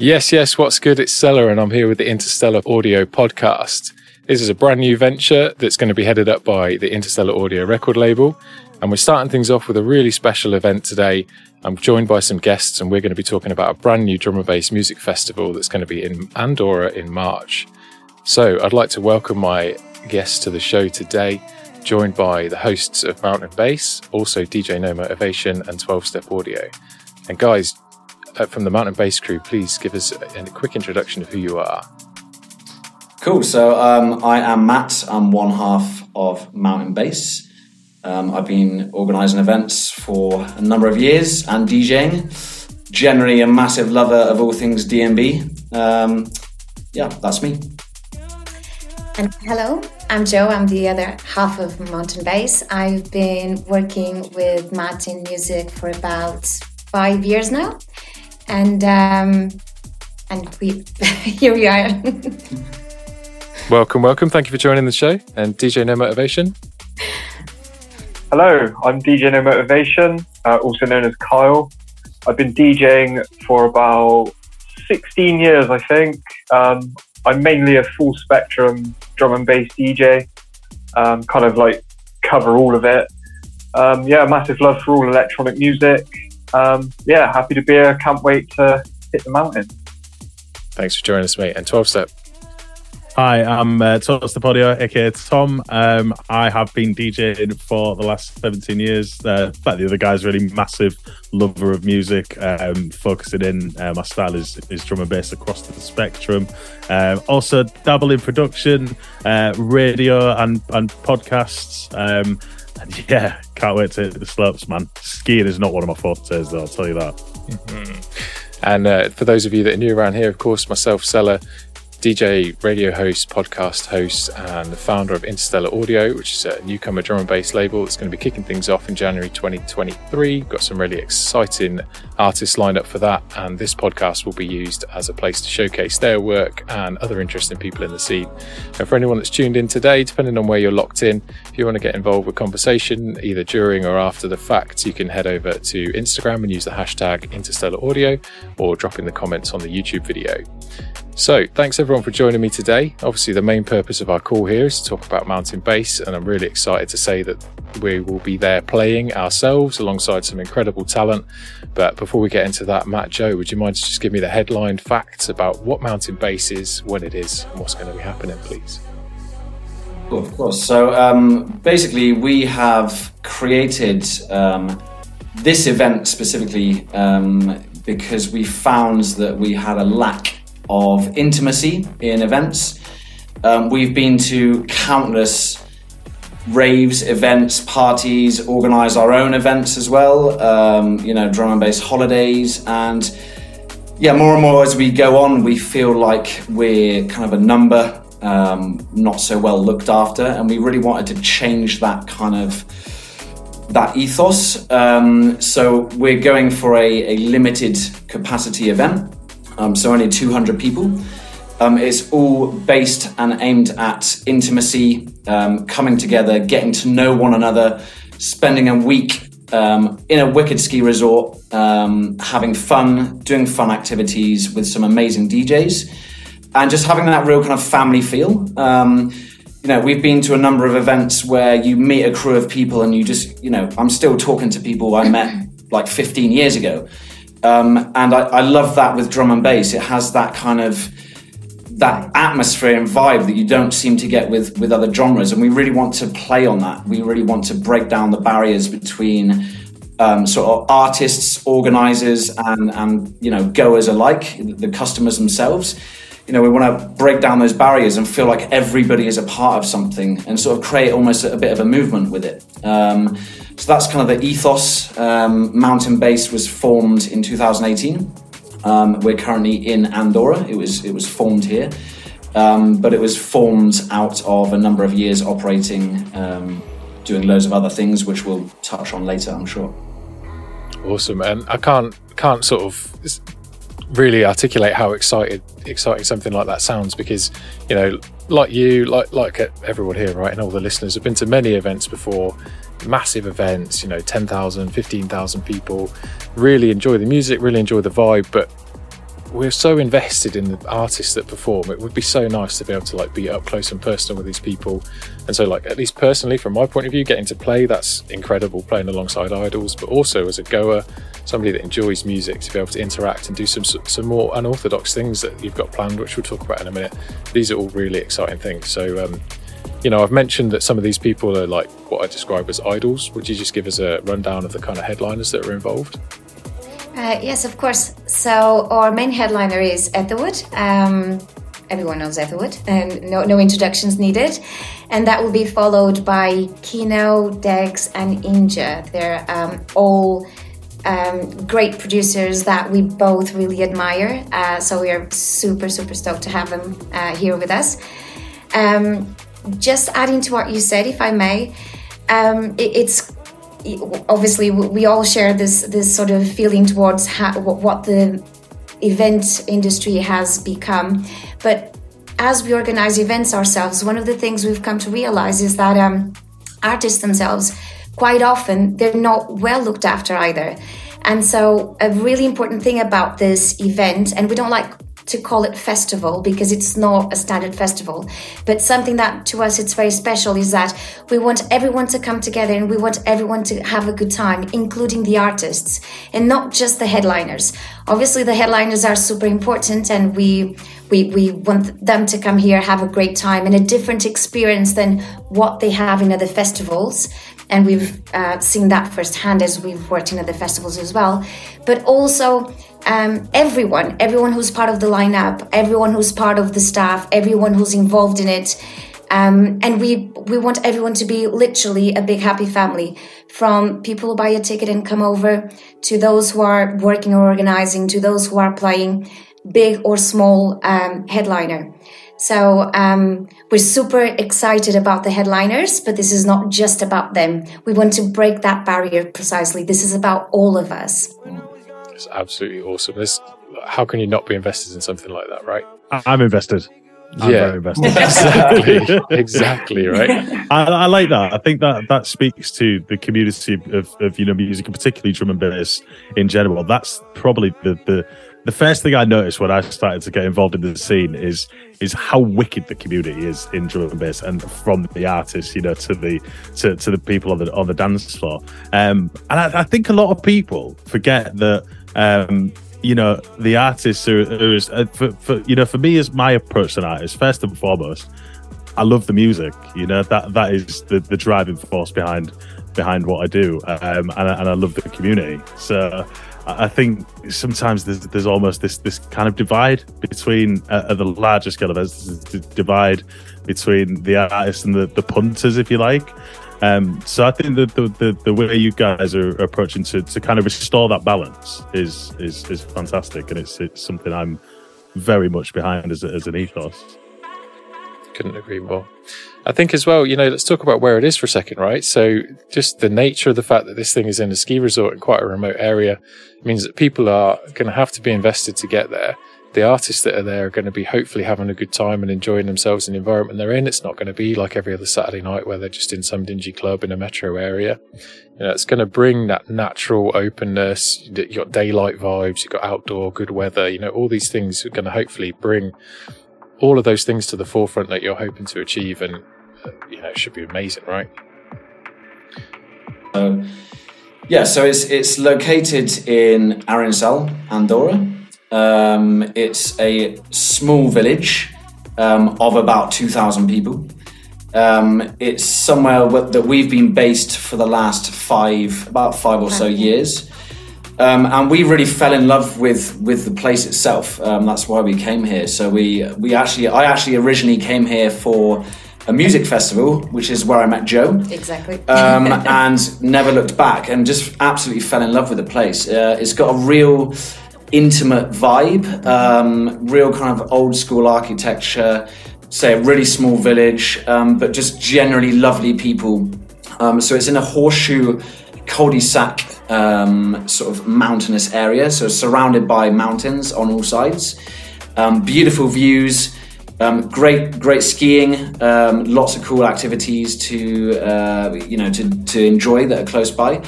Yes, yes, what's good? It's Stella, and I'm here with the Interstellar Audio Podcast. This is a brand new venture that's going to be headed up by the Interstellar Audio record label. And we're starting things off with a really special event today. I'm joined by some guests, and we're going to be talking about a brand new drum and bass music festival that's going to be in Andorra in March. So I'd like to welcome my guests to the show today, joined by the hosts of Mountain Bass, also DJ No Motivation, and 12 Step Audio. And guys, from the Mountain Bass crew, please give us a, a quick introduction of who you are. Cool. So um, I am Matt. I'm one half of Mountain Bass. Um, I've been organising events for a number of years and DJing. Generally, a massive lover of all things DnB. Um, yeah, that's me. And hello, I'm Jo. I'm the other half of Mountain Bass. I've been working with Matt in music for about five years now and um, and we here we are. welcome, welcome. Thank you for joining the show. And DJ No Motivation. Hello, I'm DJ No Motivation, uh, also known as Kyle. I've been DJing for about 16 years, I think. Um, I'm mainly a full spectrum drum and bass DJ, um, kind of like cover all of it. Um, yeah, massive love for all electronic music um, yeah, happy to be here. Can't wait to hit the mountain. Thanks for joining us, mate. And 12 step. Hi, I'm uh, Thomas the Podio, aka Tom. Um, I have been DJing for the last 17 years. Uh, like the other guys, really massive lover of music, um, focusing in. Uh, my style is, is drum and bass across the spectrum. Um, also, dabble in production, uh, radio, and, and podcasts. Um, and yeah, can't wait to hit the slopes, man. Skiing is not one of my fortes, though, I'll tell you that. Mm-hmm. And uh, for those of you that are new around here, of course, myself, Stella, DJ, radio host, podcast host, and the founder of Interstellar Audio, which is a newcomer drum and bass label that's going to be kicking things off in January 2023. Got some really exciting artists lined up for that, and this podcast will be used as a place to showcase their work and other interesting people in the scene. And for anyone that's tuned in today, depending on where you're locked in, if you want to get involved with conversation either during or after the fact, you can head over to Instagram and use the hashtag Interstellar Audio or drop in the comments on the YouTube video. So, thanks everyone for joining me today. Obviously, the main purpose of our call here is to talk about Mountain Bass, and I'm really excited to say that we will be there playing ourselves alongside some incredible talent. But before we get into that, Matt Jo, would you mind just give me the headline facts about what Mountain Bass is, when it is, and what's going to be happening, please? of course. So, um, basically, we have created um, this event specifically um, because we found that we had a lack of intimacy in events. Um, we've been to countless raves, events, parties, organise our own events as well, um, you know, drum and bass holidays. And yeah, more and more as we go on, we feel like we're kind of a number, um, not so well looked after. And we really wanted to change that kind of that ethos. Um, so we're going for a, a limited capacity event um, so only 200 people. Um, it's all based and aimed at intimacy, um, coming together, getting to know one another, spending a week um, in a wicked ski resort, um, having fun, doing fun activities with some amazing DJs, and just having that real kind of family feel. Um, you know, we've been to a number of events where you meet a crew of people and you just, you know, I'm still talking to people I met like 15 years ago. Um, and I, I, love that with drum and bass. It has that kind of that atmosphere and vibe that you don't seem to get with with other genres. And we really want to play on that. We really want to break down the barriers between um, sort of artists, organizers, and and you know goers alike, the customers themselves. You know, we want to break down those barriers and feel like everybody is a part of something, and sort of create almost a, bit of a movement with it. Um, so that's kind of the ethos. Um, Mountain Bass was formed in 2018. Um, we're currently in Andorra. It was it was formed here, um, but it was formed out of a number of years operating, um, doing loads of other things, which we'll touch on later, I'm sure. Awesome, and I can't can't sort of really articulate how excited exciting something like that sounds because you know like you like like everyone here right and all the listeners have been to many events before massive events, you know, 10,000, 15,000 people, really enjoy the music, really enjoy the vibe. But we're so invested in the artists that perform. It would be so nice to be able to like be up close and personal with these people. And so, like at least personally, from my point of view, getting to play that's incredible. Playing alongside idols, but also as a goer, somebody that enjoys music, to be able to interact and do some some more unorthodox things that you've got planned, which we'll talk about in a minute. These are all really exciting things. So. Um, you know, I've mentioned that some of these people are like what I describe as idols. Would you just give us a rundown of the kind of headliners that are involved? Uh, yes, of course. So our main headliner is Etherwood. Um, everyone knows Etherwood, and no, no introductions needed. And that will be followed by Kino, Degs, and Inja. They're um, all um, great producers that we both really admire. Uh, so we are super, super stoked to have them uh, here with us. Um, just adding to what you said, if I may, um, it, it's obviously we all share this this sort of feeling towards how, what the event industry has become. But as we organize events ourselves one of the things we've come to realize is that um, artists themselves quite often they're not well looked after either. And so a really important thing about this event and we don't like to call it festival because it's not a standard festival. But something that to us it's very special is that we want everyone to come together and we want everyone to have a good time, including the artists and not just the headliners. Obviously, the headliners are super important and we we, we want them to come here, have a great time and a different experience than what they have in other festivals and we've uh, seen that firsthand as we've worked in other festivals as well. But also, um, everyone, everyone who's part of the lineup, everyone who's part of the staff, everyone who's involved in it. Um, and we we want everyone to be literally a big happy family from people who buy a ticket and come over to those who are working or organizing to those who are playing big or small um, headliner so um, we're super excited about the headliners but this is not just about them we want to break that barrier precisely this is about all of us it's absolutely awesome. This, how can you not be invested in something like that, right? I'm invested. I'm yeah, invested. exactly, exactly, right. I, I, like that. I think that that speaks to the community of, of you know music, and particularly drum and bass in general. That's probably the the the first thing I noticed when I started to get involved in the scene is is how wicked the community is in drum and bass, and from the artists, you know, to the to, to the people on the on the dance floor. Um, and I, I think a lot of people forget that. Um, you know the artists are, are uh, for, for you know for me as my approach to an first and foremost i love the music you know that that is the, the driving force behind behind what i do um, and, and i love the community so I think sometimes there's, there's almost this this kind of divide between uh, at the larger scale of this divide between the artists and the, the punters, if you like. Um, so I think that the, the, the way you guys are approaching to, to kind of restore that balance is is is fantastic, and it's it's something I'm very much behind as, as an ethos. Couldn't agree more. I think as well, you know, let's talk about where it is for a second, right? So just the nature of the fact that this thing is in a ski resort in quite a remote area means that people are going to have to be invested to get there. The artists that are there are going to be hopefully having a good time and enjoying themselves in the environment they're in. It's not going to be like every other Saturday night where they're just in some dingy club in a metro area. You know, it's going to bring that natural openness. You've got daylight vibes. You've got outdoor good weather. You know, all these things are going to hopefully bring all of those things to the forefront that you're hoping to achieve. And, uh, you know, it should be amazing, right? Um, yeah, so it's it's located in Arinsal, Andorra. Um, it's a small village um, of about two thousand people. Um, it's somewhere that we've been based for the last five, about five or so years, um, and we really fell in love with with the place itself. Um, that's why we came here. So we we actually, I actually originally came here for a music festival, which is where I met Jo. Exactly. Um, and never looked back and just absolutely fell in love with the place. Uh, it's got a real intimate vibe, um, real kind of old school architecture, say a really small village, um, but just generally lovely people. Um, so it's in a horseshoe cul-de-sac um, sort of mountainous area, so surrounded by mountains on all sides. Um, beautiful views. Um, great, great skiing. Um, lots of cool activities to uh, you know to, to enjoy that are close by.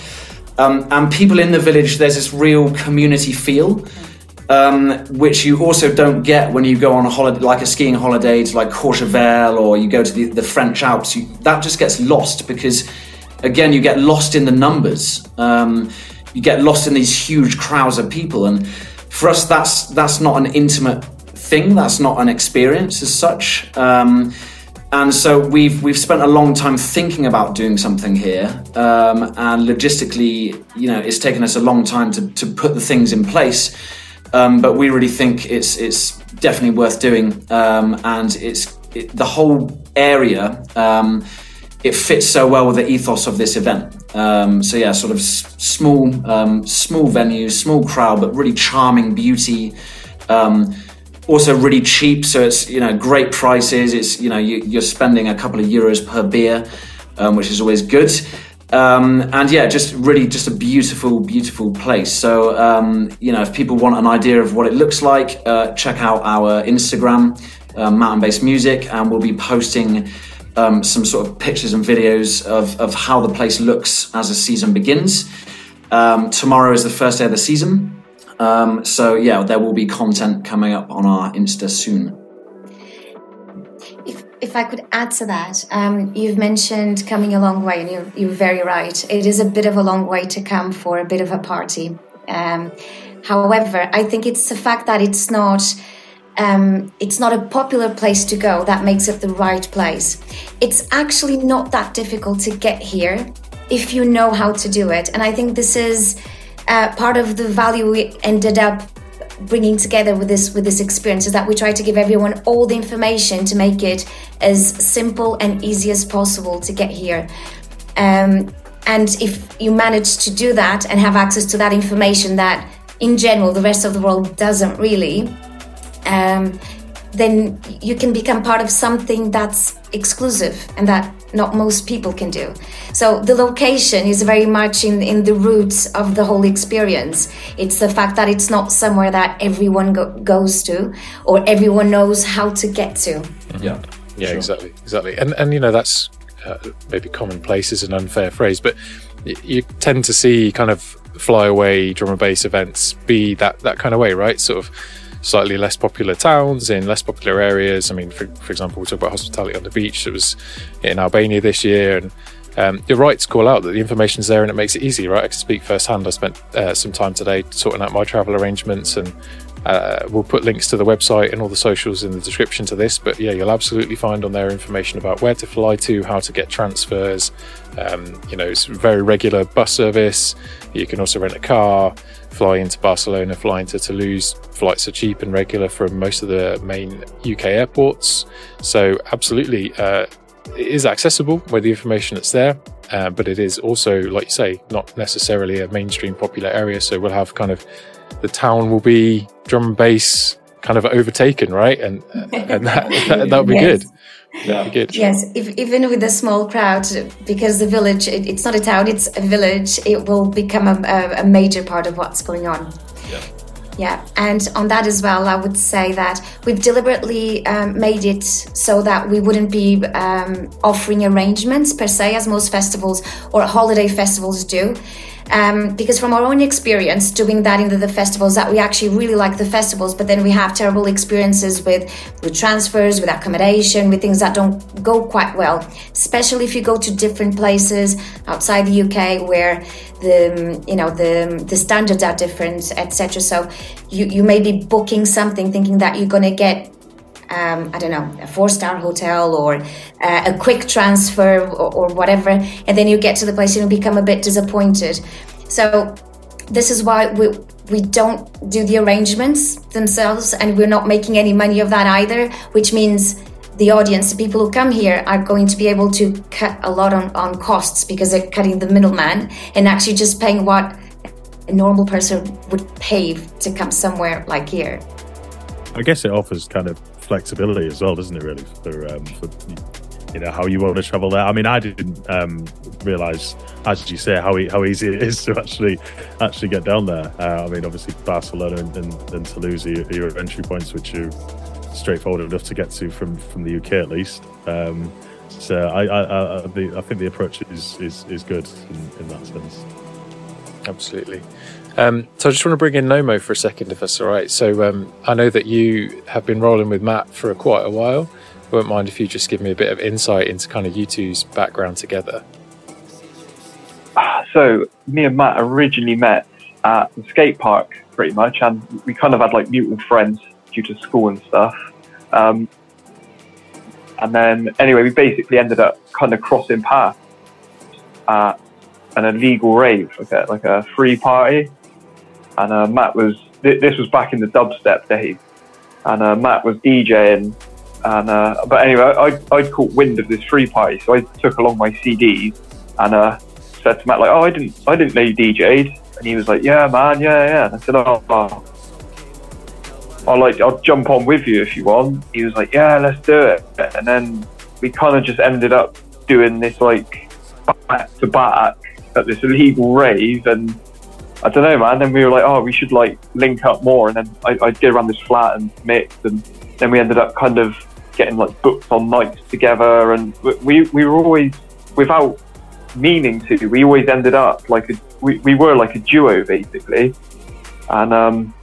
Um, and people in the village, there's this real community feel. um, which you also don't get when you go on a holiday, like a skiing holiday to like Courchevel or you go to the, the French Alps. You, that just gets lost because, again, you get lost in the numbers. Um, you get lost in these huge crowds of people, and for us, that's that's not an intimate thing. That's not an experience as such. Um, and so we've we've spent a long time thinking about doing something here, um, and logistically, you know, it's taken us a long time to, to put the things in place. Um, but we really think it's it's definitely worth doing, um, and it's it, the whole area. It fits so well with the ethos of this event. Um, so yeah, sort of s- small, um, small venues, small crowd, but really charming beauty. Um, also really cheap, so it's you know great prices. It's you know you, are spending a couple of euros per beer, um, which is always good. Um, and yeah, just really just a beautiful, beautiful place. So um, you know, if people want an idea of what it looks like, uh, check out our Instagram, uh, Mountain Bass Music, and we'll be posting um, some sort of pictures and videos of, of how the place looks as the season begins. Um, tomorrow is the first day of the season. Um, so, yeah, there will be content coming up on our Insta soon. If, if I could add to that, um, you've mentioned coming a long way, and you're, you're very right. It is a bit of a long way to come for a bit of a party. Um, however, I think it's the fact that it's not um, it's not a popular place to go that makes it the right place. It's actually not that difficult to get here if you know how to do it. And I think this is uh, part of the value we ended up bringing together with this with this experience is that we try to give everyone all the information to make it as simple and easy as possible to get here. Um, and if you manage to do that and have access to that information that in general the rest of the world doesn't really um, then you can become part of something that's exclusive and that not most people can do. So the location is very much in, in the roots of the whole experience. It's the fact that it's not somewhere that everyone go, goes to or everyone knows how to get to. Yeah. Yeah, sure. exactly. Exactly. And, and, you know, that's uh, maybe commonplace is an unfair phrase, but you tend to see kind of fly away drum and bass events be that, that kind of way, right? Sort of slightly less popular towns in less popular areas. I mean, for, for example, we talk about hospitality on the beach. It was in Albania this year, and um, you're right to call out that the information's there and it makes it easy, right? I can speak firsthand. I spent uh, some time today sorting out my travel arrangements, and uh, we'll put links to the website and all the socials in the description to this. But yeah, you'll absolutely find on there information about where to fly to, how to get transfers. Um, you know, it's very regular bus service. You can also rent a car fly into Barcelona, fly into Toulouse. Flights are cheap and regular from most of the main UK airports. So, absolutely, uh, it is accessible with the information that's there. Uh, but it is also, like you say, not necessarily a mainstream popular area. So we'll have kind of the town will be drum and bass kind of overtaken, right? And and that that will be yes. good. Yeah. Good. Yes, if, even with a small crowd, because the village, it, it's not a town, it's a village, it will become a, a, a major part of what's going on. Yeah. Yeah, and on that as well, I would say that we've deliberately um, made it so that we wouldn't be um, offering arrangements per se, as most festivals or holiday festivals do. Um, because from our own experience doing that in the, the, festivals that we actually really like the festivals but then we have terrible experiences with with transfers with accommodation with things that don't go quite well. Especially if you go to different places outside the UK where the you know the the standards are different etc so you you may be booking something thinking that you're going to get um, I don't know, a four star hotel or uh, a quick transfer or, or, whatever, and then you get to the place and you become a bit disappointed. So, this is why we, we don't do the arrangements themselves, and we're not making any money of that either, which means the audience, the people who come here, are going to be able to cut a lot on, on costs because they're cutting the middleman and actually just paying what a normal person would pay to come somewhere like here. I guess it offers kind of flexibility as well, doesn't it? Really, for um, for you know how you want to travel there. I mean, I didn't um, realize, as you say, how how easy it is to actually actually get down there. Uh, I mean, obviously Barcelona and, and, and Toulouse are your entry points, which are straightforward enough to get to from from the UK at least. Um, so I I, I, I, think the approach is is, is good in, in that sense. Absolutely. Um, so I just want to bring in Nomo for a second, if that's all right. So um, I know that you have been rolling with Matt for quite a while. I won't mind if you just give me a bit of insight into kind of you two's background together. So me and Matt originally met at the skate park, pretty much, and we kind of had like mutual friends due to school and stuff. Um, and then anyway, we basically ended up kind of crossing paths at an illegal rave, like a, like a free party. And uh, Matt was th- this was back in the dubstep days, and uh, Matt was DJing. And uh, but anyway, I I'd caught wind of this free party, so I took along my CDs and uh, said to Matt like, "Oh, I didn't I didn't know you DJ'd," and he was like, "Yeah, man, yeah, yeah." And I said, "Oh." oh. I'll like I'll jump on with you if you want. He was like, yeah, let's do it. And then we kind of just ended up doing this like back to back at this illegal rave, and I don't know, man. Then we were like, oh, we should like link up more, and then I, I'd go around this flat and mix, and then we ended up kind of getting like booked on nights together, and we we were always without meaning to, we always ended up like a we, we were like a duo basically, and um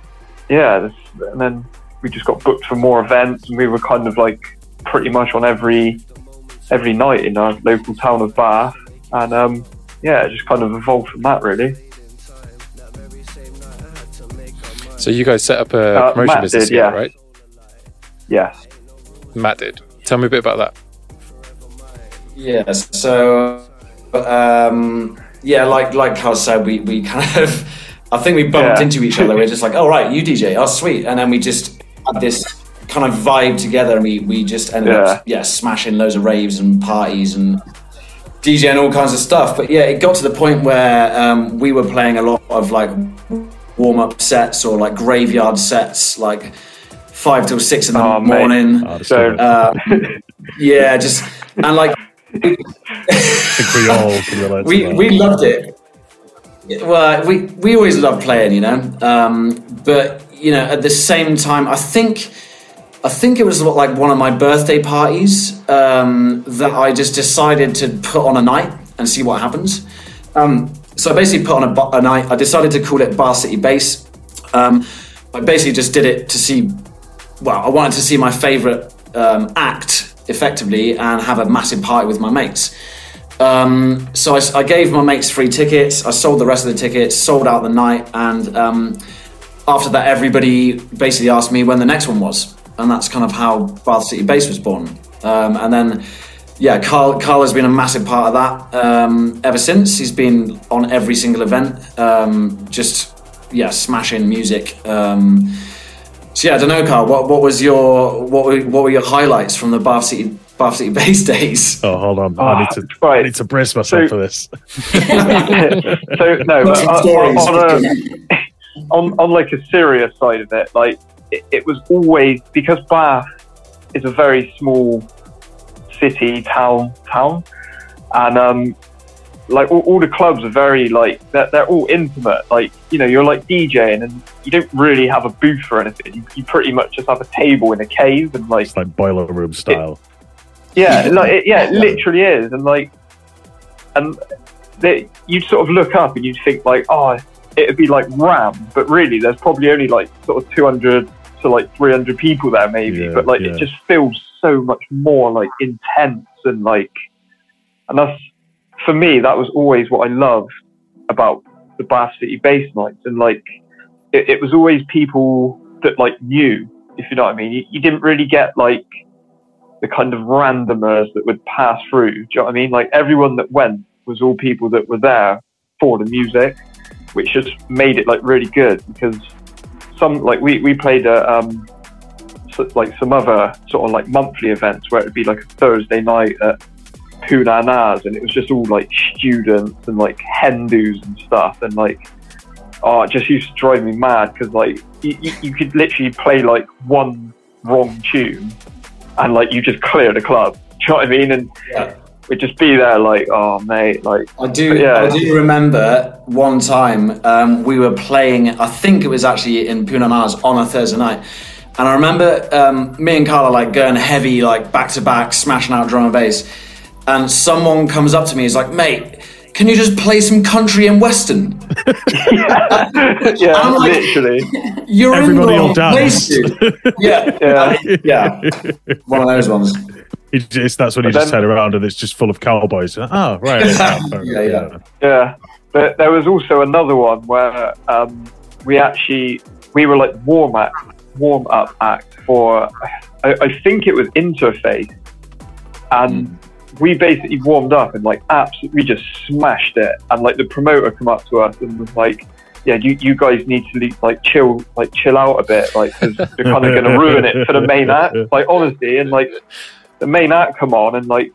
yeah, and then we just got booked for more events, and we were kind of like pretty much on every every night in our local town of Bath, and um, yeah, it just kind of evolved from that really. So you guys set up a uh, promotion Matt business, did, yeah. right? Yes. Matt did. Tell me a bit about that. Yeah. So, um, yeah, like like Carl said, we we kind of I think we bumped yeah. into each other. We are just like, oh right, you DJ, oh sweet, and then we just had this kind of vibe together, and we we just ended yeah. up yeah smashing loads of raves and parties and DJing all kinds of stuff. But yeah, it got to the point where um, we were playing a lot of like warm up sets or like graveyard sets, like five till six in the oh, morning. Oh, so, uh, yeah, just and like we all we, we loved it well, we we always love playing, you know. Um, but you know, at the same time, I think I think it was like one of my birthday parties um, that I just decided to put on a night and see what happens. Um, so I basically put on a, a, night. I decided to call it Bath City Bass. Um, I basically just did it to see. Well, I wanted to see my favorite um, act effectively and have a massive party with my mates. Um, so I, I, gave my mates free tickets. I sold the rest of the tickets, sold out the night, and um, after that, everybody basically asked me when the next one was, and that's kind of how Bath City Bass was born. Um, and then, yeah, Carl, Carl has been a massive part of that um, ever since. He's been on every single event, um, just yeah, smashing music. Um, so yeah, I don't know, Carl. What, what was your what were, what were your highlights from the Bath City Bath City Bass days. Oh, hold on. Oh, I need to right. I need to brace myself so, for this. so no, on, on, a, on, on like a serious side of it, like it, it was always because Bath is a very small city town town, and um, like all, all, the clubs are very like they're, they're all intimate. Like you know, you're like DJing, and you don't really have a booth or anything. You, you pretty much just have a table in a cave, and like it's like boiler room style. It, yeah, like it, yeah, it literally is, and like, and they, you'd sort of look up and you'd think like, oh, it'd be like Ram, but really, there's probably only like sort of 200 to like 300 people there, maybe. Yeah, but like, yeah. it just feels so much more like intense and like, and that's for me, that was always what I loved about the Bath City Bass nights, and like, it, it was always people that like knew, if you know what I mean. You, you didn't really get like the kind of randomers that would pass through. Do you know what I mean? Like everyone that went was all people that were there for the music, which just made it like really good because some like we we played a um like some other sort of like monthly events where it would be like a Thursday night at Po Na Na's and it was just all like students and like Hindus and stuff and like oh it just used to drive me mad because like you, you could literally play like one wrong tune and like you just clear the club. Do you know what I mean? And yeah. we'd just be there like, oh mate, like I do. Yeah. I do remember one time um, we were playing. I think it was actually in Po Na Na's on a Thursday night. And I remember um, me and Carla like going heavy, like back to back, smashing out drum and bass. And someone comes up to me, he's like, "Mate, can you just play some country and western? yeah, yeah I'm like- literally. You're Everybody in the wrong place. Yeah, Yeah. yeah, one of those ones. He just, that's when you But just then- turn around and it's just full of cowboys. Oh, right. Yeah, yeah. Yeah, but there was also another one where um, we actually we were like warm up warm up act for I, I think it was Interface, and hmm. we basically warmed up and like absolutely we just smashed it, and like the promoter come up to us and was like. Yeah, you, you guys need to like chill, like chill out a bit, like because you're kind of going to ruin it for the main act. Like honestly, and like the main act come on and like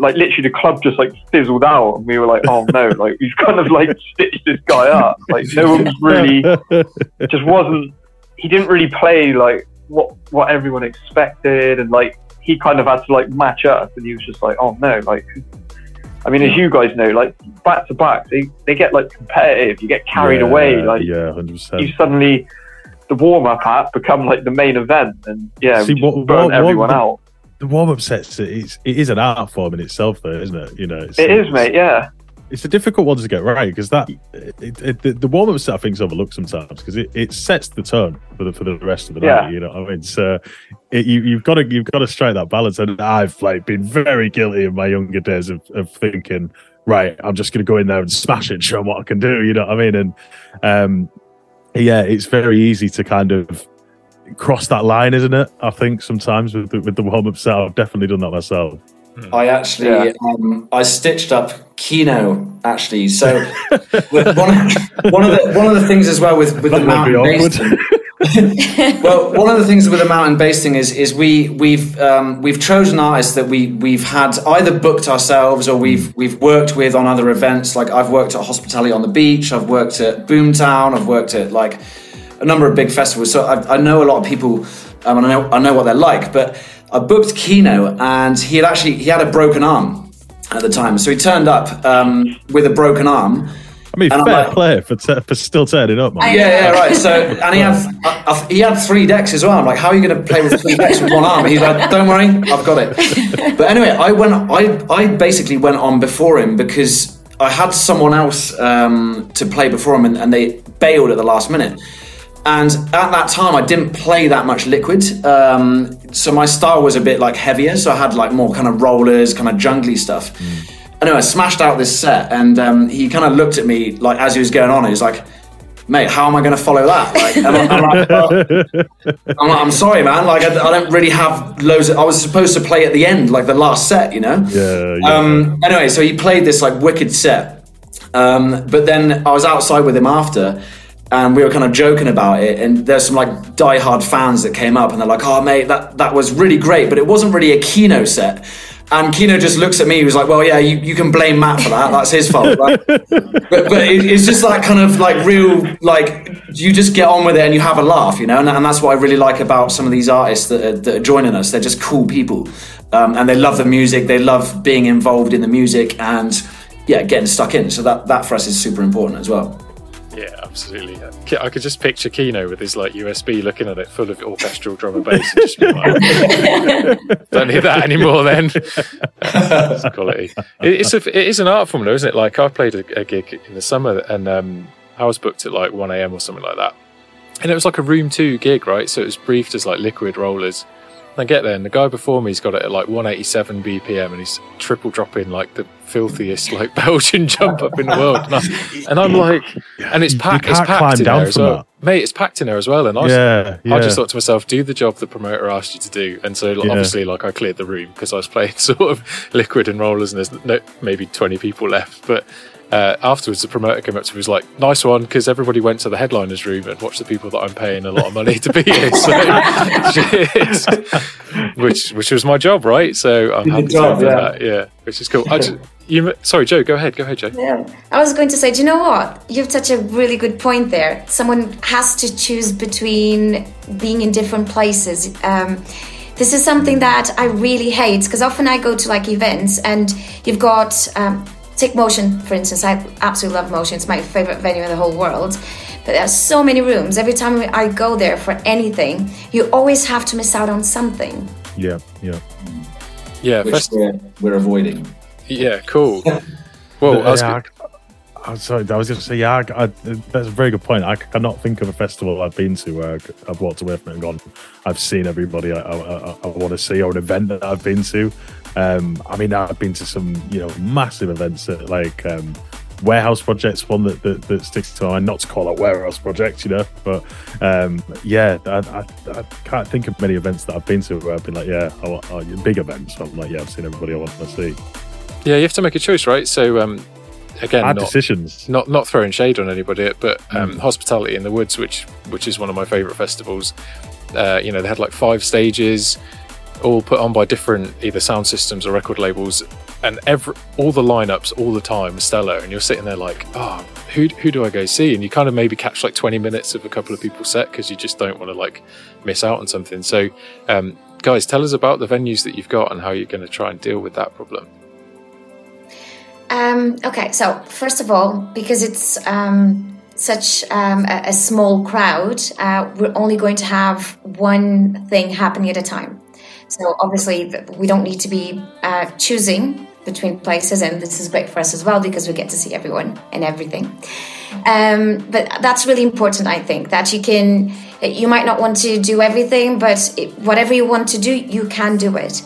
like literally the club just like fizzled out and we were like oh no like we've kind of like stitched this guy up like no one was really just wasn't he didn't really play like what what everyone expected and like he kind of had to like match up and he was just like oh no like I mean as you guys know like back to back they, they get like competitive you get carried Yeah, away like yeah, hundred percent. you suddenly the warm up act become like the main event and yeah See, what- burn what- everyone what- out The warm up sets. It's it is an art form in itself, though, isn't it? You know, it's, it is mate yeah It's a difficult one to get right because that it, it, the, the warm up set I think is overlooked sometimes because it, it sets the tone for the for the rest of the Yeah. night. You know, what I mean, so it, you you've got to you've got to strike that balance. And I've like been very guilty in my younger days of, of thinking, right, I'm just going to go in there and smash it, and show what I can do. You know what I mean? And um, yeah, it's very easy to kind of cross that line, isn't it? I think sometimes with the, with the warm up set, I've definitely done that myself. I actually, Yeah. um, I stitched up Kino actually. So with one, one of the one of the things as well with with the That would mountain basting. well, one of the things with the mountain basting is is we we've um, we've chosen artists that we we've had either booked ourselves or we've we've worked with on other events. Like I've worked at Hospitality on the Beach, I've worked at Boomtown, I've worked at like a number of big festivals. So I, I know a lot of people, um, and I know I know what they're like. But I booked Kino, and he had actually he had a broken arm at the time, so he turned up um, with a broken arm. I mean, And fair like- play for, t- for still turning up, man. Yeah, yeah, right. So, and he had uh, he had three decks as well. I'm like, how are you going to play with three decks with one arm? He's like, don't worry, I've got it. But anyway, I went. I I basically went on before him because I had someone else um, to play before him, and, and they bailed at the last minute. And at that time, I didn't play that much liquid, um, so my style was a bit like heavier. So I had like more kind of rollers, kind of jungly stuff. Anyway, I smashed out this set, and um, he kind of looked at me like as he was going on. He was like, "Mate, how am I going to follow that?" Like, I'm, I'm like. I'm, like, "I'm sorry, man. Like, I, I don't really have loads. Of, I was supposed to play at the end, like the last set, you know." Yeah, yeah. Um, anyway, so he played this like wicked set, um, but then I was outside with him after, and we were kind of joking about it. And there's some like die-hard fans that came up, and they're like, "Oh, mate, that that was really great, but it wasn't really a Kino set." And Kino just looks at me. He was like, "Well, yeah, you, you can blame Matt for that. That's his fault." Right? but but it, it's just like kind of like real like you just get on with it and you have a laugh, you know. And, and that's what I really like about some of these artists that are, that are joining us. They're just cool people, um, and they love the music. They love being involved in the music and yeah, getting stuck in. So that that for us is super important as well. Yeah, absolutely. I could just picture Kino with his like USB looking at it full of orchestral drum and bass and just be like, don't need that anymore then. it's quality. It, it's a, it is an art form though, isn't it? Like I played a, a gig in the summer and um, I was booked at like 1am or something like that. And it was like a room two gig, right? So it was briefed as like liquid rollers. I get there and the guy before me's got it at like 187 BPM and he's triple dropping like the filthiest like Belgian jump up in the world. And, I, and I'm like, and it's packed, it's packed in down there as well. that. Mate, it's packed in there as well. And I, was, yeah, yeah. I just thought to myself, do the job the promoter asked you to do. And so like, Yeah. obviously like I cleared the room because I was playing sort of liquid and rollers and there's no, maybe 20 people left. But uh, afterwards, the promoter came up to me and was like, nice one, because everybody went to the headliner's room and watched the people that I'm paying a lot of money to be here. So, which which was my job, right? So I'm happy job, to do yeah. that. Yeah, which is cool. I just, you, sorry, Jo, go ahead. Go ahead, Jo. Yeah. I was going to say, do you know what? You've touched a really good point there. Someone has to choose between being in different places. Um, this is something that I really hate because often I go to like events and you've got um, take Motion for instance. I absolutely love Motion. It's my favorite venue in the whole world. But there are so many rooms. Every time I go there for anything, you always have to miss out on something. yeah, yeah. Yeah, Which fest- we're, we're avoiding. Yeah, cool. Well, I was, yeah, I, am sorry, I was going to say, yeah, I, I, that's a very good point. I cannot think of a festival I've been to where I've walked away from it and gone, I've seen everybody I, I, I want to see, or an event that I've been to. Um, I mean, I've been to some, you know, massive events at like um, warehouse projects, one that, that, that sticks to my mind, not to call out warehouse projects, you know, but um, yeah, I, I, I, can't think of many events that I've been to where I've been like, yeah, I oh, big events. I'm like, yeah, I've seen everybody I want to see. Yeah, you have to make a choice, right? So, um, again, Hard not, decisions. Not not throwing shade on anybody, but um, mm. Hospitality in the Woods, which which is one of my favourite festivals. Uh, you know, they had like five stages, all put on by different either sound systems or record labels, and every all the lineups all the time stellar. And you're sitting there like, oh, who who do I go see? And you kind of maybe catch like 20 minutes of a couple of people set because you just don't want to like miss out on something. So, um, guys, tell us about the venues that you've got and how you're going to try and deal with that problem. Um, okay, so first of all, because it's um, such um, a, a, small crowd, uh, we're only going to have one thing happening at a time. So obviously, we don't need to be uh, choosing between places, and this is great for us as well because we get to see everyone and everything. Um, but that's really important, I think, that you can. You might not want to do everything, but whatever you want to do, you can do it.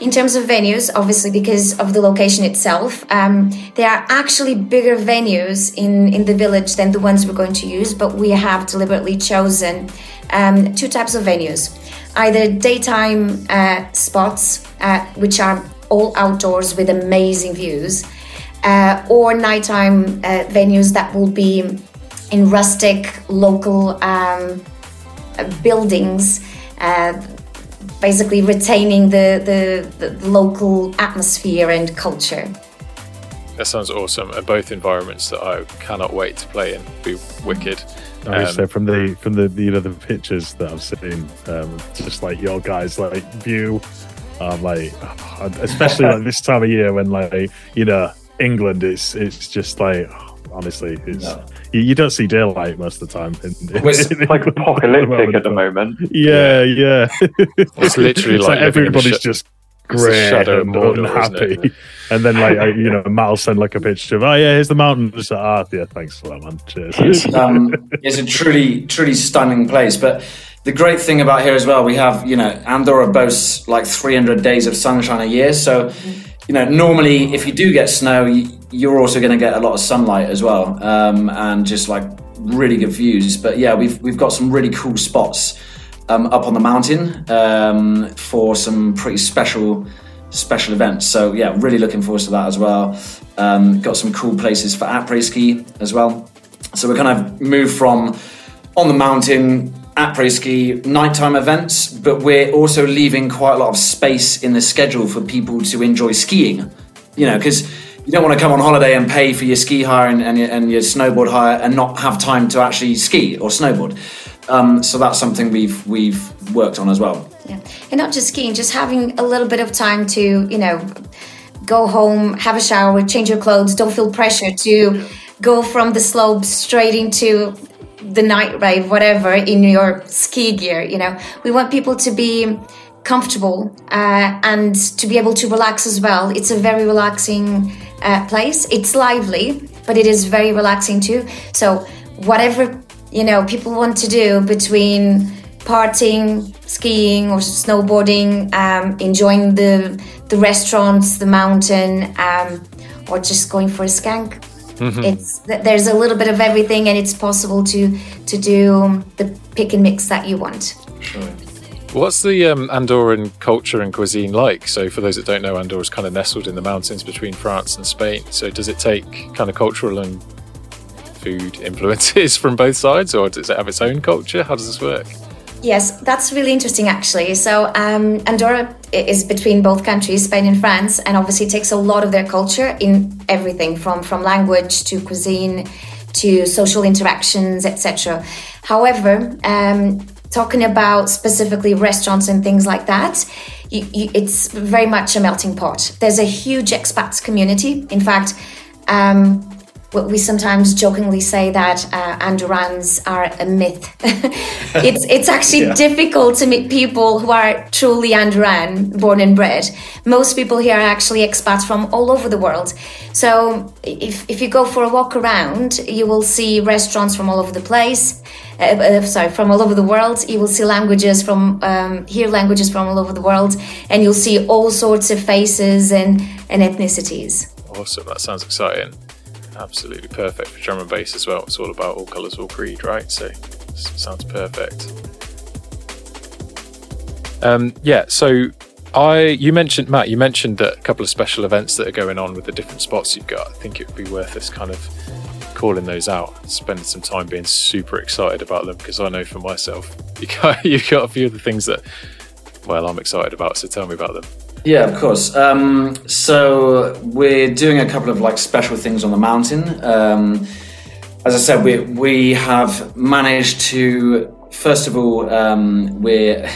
In terms of venues, obviously, because of the location itself, um, there are actually bigger venues in, in the village than the ones we're going to use, but we have deliberately chosen um, two types of venues either daytime uh, spots, uh, which are all outdoors with amazing views, uh, or nighttime uh, venues that will be in rustic local um, buildings uh, basically retaining the, the, the local atmosphere and culture. That sounds awesome. And both environments that I cannot wait to play in. Be wicked. I um, from the from the you know the pictures that I've seen, um, just like your guys like view, um, like especially like this time of year when like you know England, it's it's just like honestly, it's no. you, you, don't see daylight most of the time. In, in, it's in like apocalyptic at the moment. Yeah, yeah. it's literally it's like, like everybody's just grey and unhappy. And then like I, you know, Matt'll send like a picture of, oh yeah, here's the mountain. Just like, ah, yeah, thanks for that, man. Cheers. It's, um, it's a truly, truly stunning place, but. The great thing about here as well, we have, you know, Andorra boasts like 300 days of sunshine a year. So, you know, normally if you do get snow, you're also going to get a lot of sunlight as well, um, and just like really good views. But yeah, we've we've got some really cool spots um, up on the mountain um, for some pretty special special events. So yeah, really looking forward to that as well. Um, got some cool places for après ski as well. So we're kind of moved from on the mountain après ski nighttime events, but we're also leaving quite a lot of space in the schedule for people to enjoy skiing. You know, because you don't want to come on holiday and pay for your ski hire and, and, your, and your snowboard hire and not have time to actually ski or snowboard. Um, so that's something we've we've worked on as well. Yeah, and not just skiing, just having a little bit of time to you know go home, have a shower, change your clothes. Don't feel pressure to go from the slope straight into the night rave, whatever, in your ski gear. You know, we want people to be comfortable uh, and to be able to relax as well. It's a very relaxing uh, place. It's lively, but it is very relaxing too. So whatever you know people want to do between partying, skiing, or snowboarding, um, enjoying the the restaurants, the mountain, um, or just going for a skank. Mm-hmm. It's there's a little bit of everything, and it's possible to to do the pick and mix that you want. Sure. What's the um, Andorran culture and cuisine like? So, for those that don't know, Andorra is kind of nestled in the mountains between France and Spain. So, does it take kind of cultural and food influences from both sides, or does it have its own culture? How does this work? Yes, that's really interesting actually. So, um, Andorra is between both countries, Spain and France, and obviously takes a lot of their culture in everything from, from language to cuisine to social interactions, etc. However, um, talking about specifically restaurants and things like that, you, you, it's very much a melting pot. There's a huge expats community. In fact, um, we sometimes jokingly say that uh, Andorrans are a myth. it's it's actually yeah. difficult to meet people who are truly Andorran, born and bred. Most people here are actually expats from all over the world. So if if you go for a walk around, you will see restaurants from all over the place. Uh, uh, sorry, from all over the world. You will see languages from um, hear languages from all over the world, and you'll see all sorts of faces and and ethnicities. Awesome! That sounds exciting absolutely perfect for drum and bass as well. It's all about all colours, all creed, right? So sounds perfect. Um, yeah, so I you mentioned Matt, you mentioned a couple of special events that are going on with the different spots you've got. I think it would be worth us kind of calling those out, spending some time being super excited about them because I know for myself you got you've got a few of the things that well I'm excited about. So tell me about them. Yeah, of course. Um, so we're doing a couple of like special things on the mountain. Um, as I said, we we have managed to first of all um, we're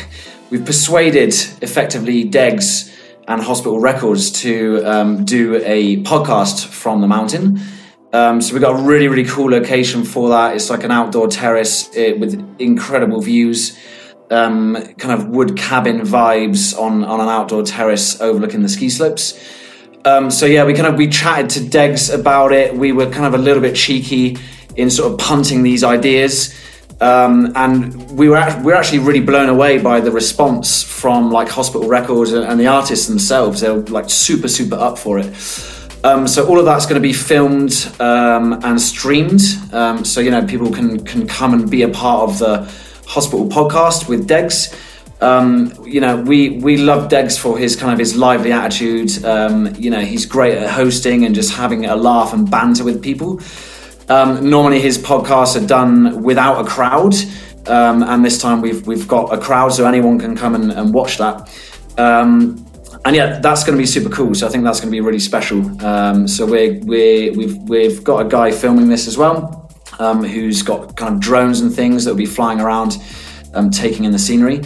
we've persuaded effectively Degs and Hospital Records to um, do a podcast from the mountain. Um, so we've got a really really cool location for that. It's like an outdoor terrace it, eh, with incredible views um, kind of wood cabin vibes on, on an outdoor terrace overlooking the ski slopes. Um, so yeah, we kind of we chatted to Degs about it. We were kind of a little bit cheeky in sort of punting these ideas, um, and we were we were actually really blown away by the response from like Hospital Records and, and the artists themselves. They were like super super up for it. Um, so all of that's going to be filmed um, and streamed. Um, so you know people can can come and be a part of the Hospital podcast with Degs. Um, you know, we we love Degs for his kind of his lively attitude. Um, you know, he's great at hosting and just having a laugh and banter with people. Um, normally, his podcasts are done without a crowd, um, and this time we've we've got a crowd, so anyone can come and, and watch that. Um, and yeah, that's going to be super cool. So I think that's going to be really special. Um, so we're, we we've we've got a guy filming this as well um, who's got kind of drones and things that will be flying around, um, taking in the scenery.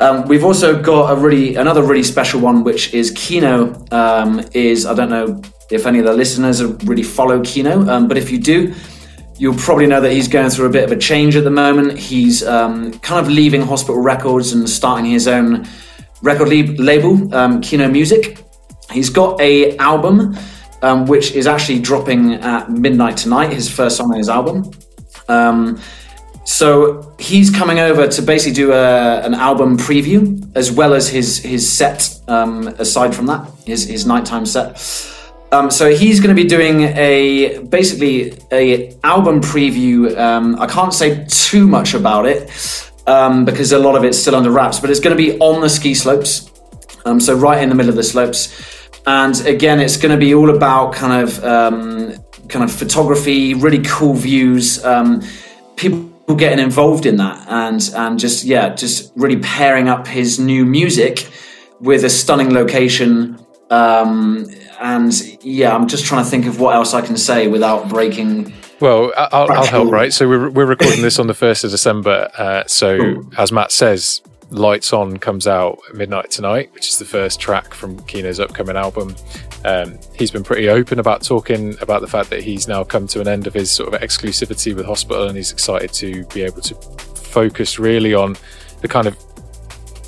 Um, we've also got a really another really special one, which is Kino. Um, is I don't know if any of the listeners really follow Kino, um, but if you do, you'll probably know that he's going through a bit of a change at the moment. He's um, kind of leaving Hospital Records and starting his own record label, Kino Music. He's got a album um, which is actually dropping at midnight tonight, his first song on his album. Um, so he's coming over to basically do a, an album preview as well as his his set. Um, aside from that, his his nighttime set. Um, so he's going to be doing a basically a album preview. Um, I can't say too much about it um, because a lot of it's still under wraps, but it's going to be on the ski slopes. Um, so right in the middle of the slopes. And again, it's going to be all about kind of um, kind of photography, really cool views, um, people getting involved in that, and and just yeah, just really pairing up his new music with a stunning location. Um, and yeah, I'm just trying to think of what else I can say without breaking. Well, I'll, I'll help, right? So we're, we're recording this on the 1st of December. Uh, so, Ooh. as Matt says, Lights On comes out midnight tonight, which is the first track from Kino's upcoming album. Um, he's been pretty open about talking about the fact that he's now come to an end of his sort of exclusivity with Hospital, and he's excited to be able to focus really on the kind of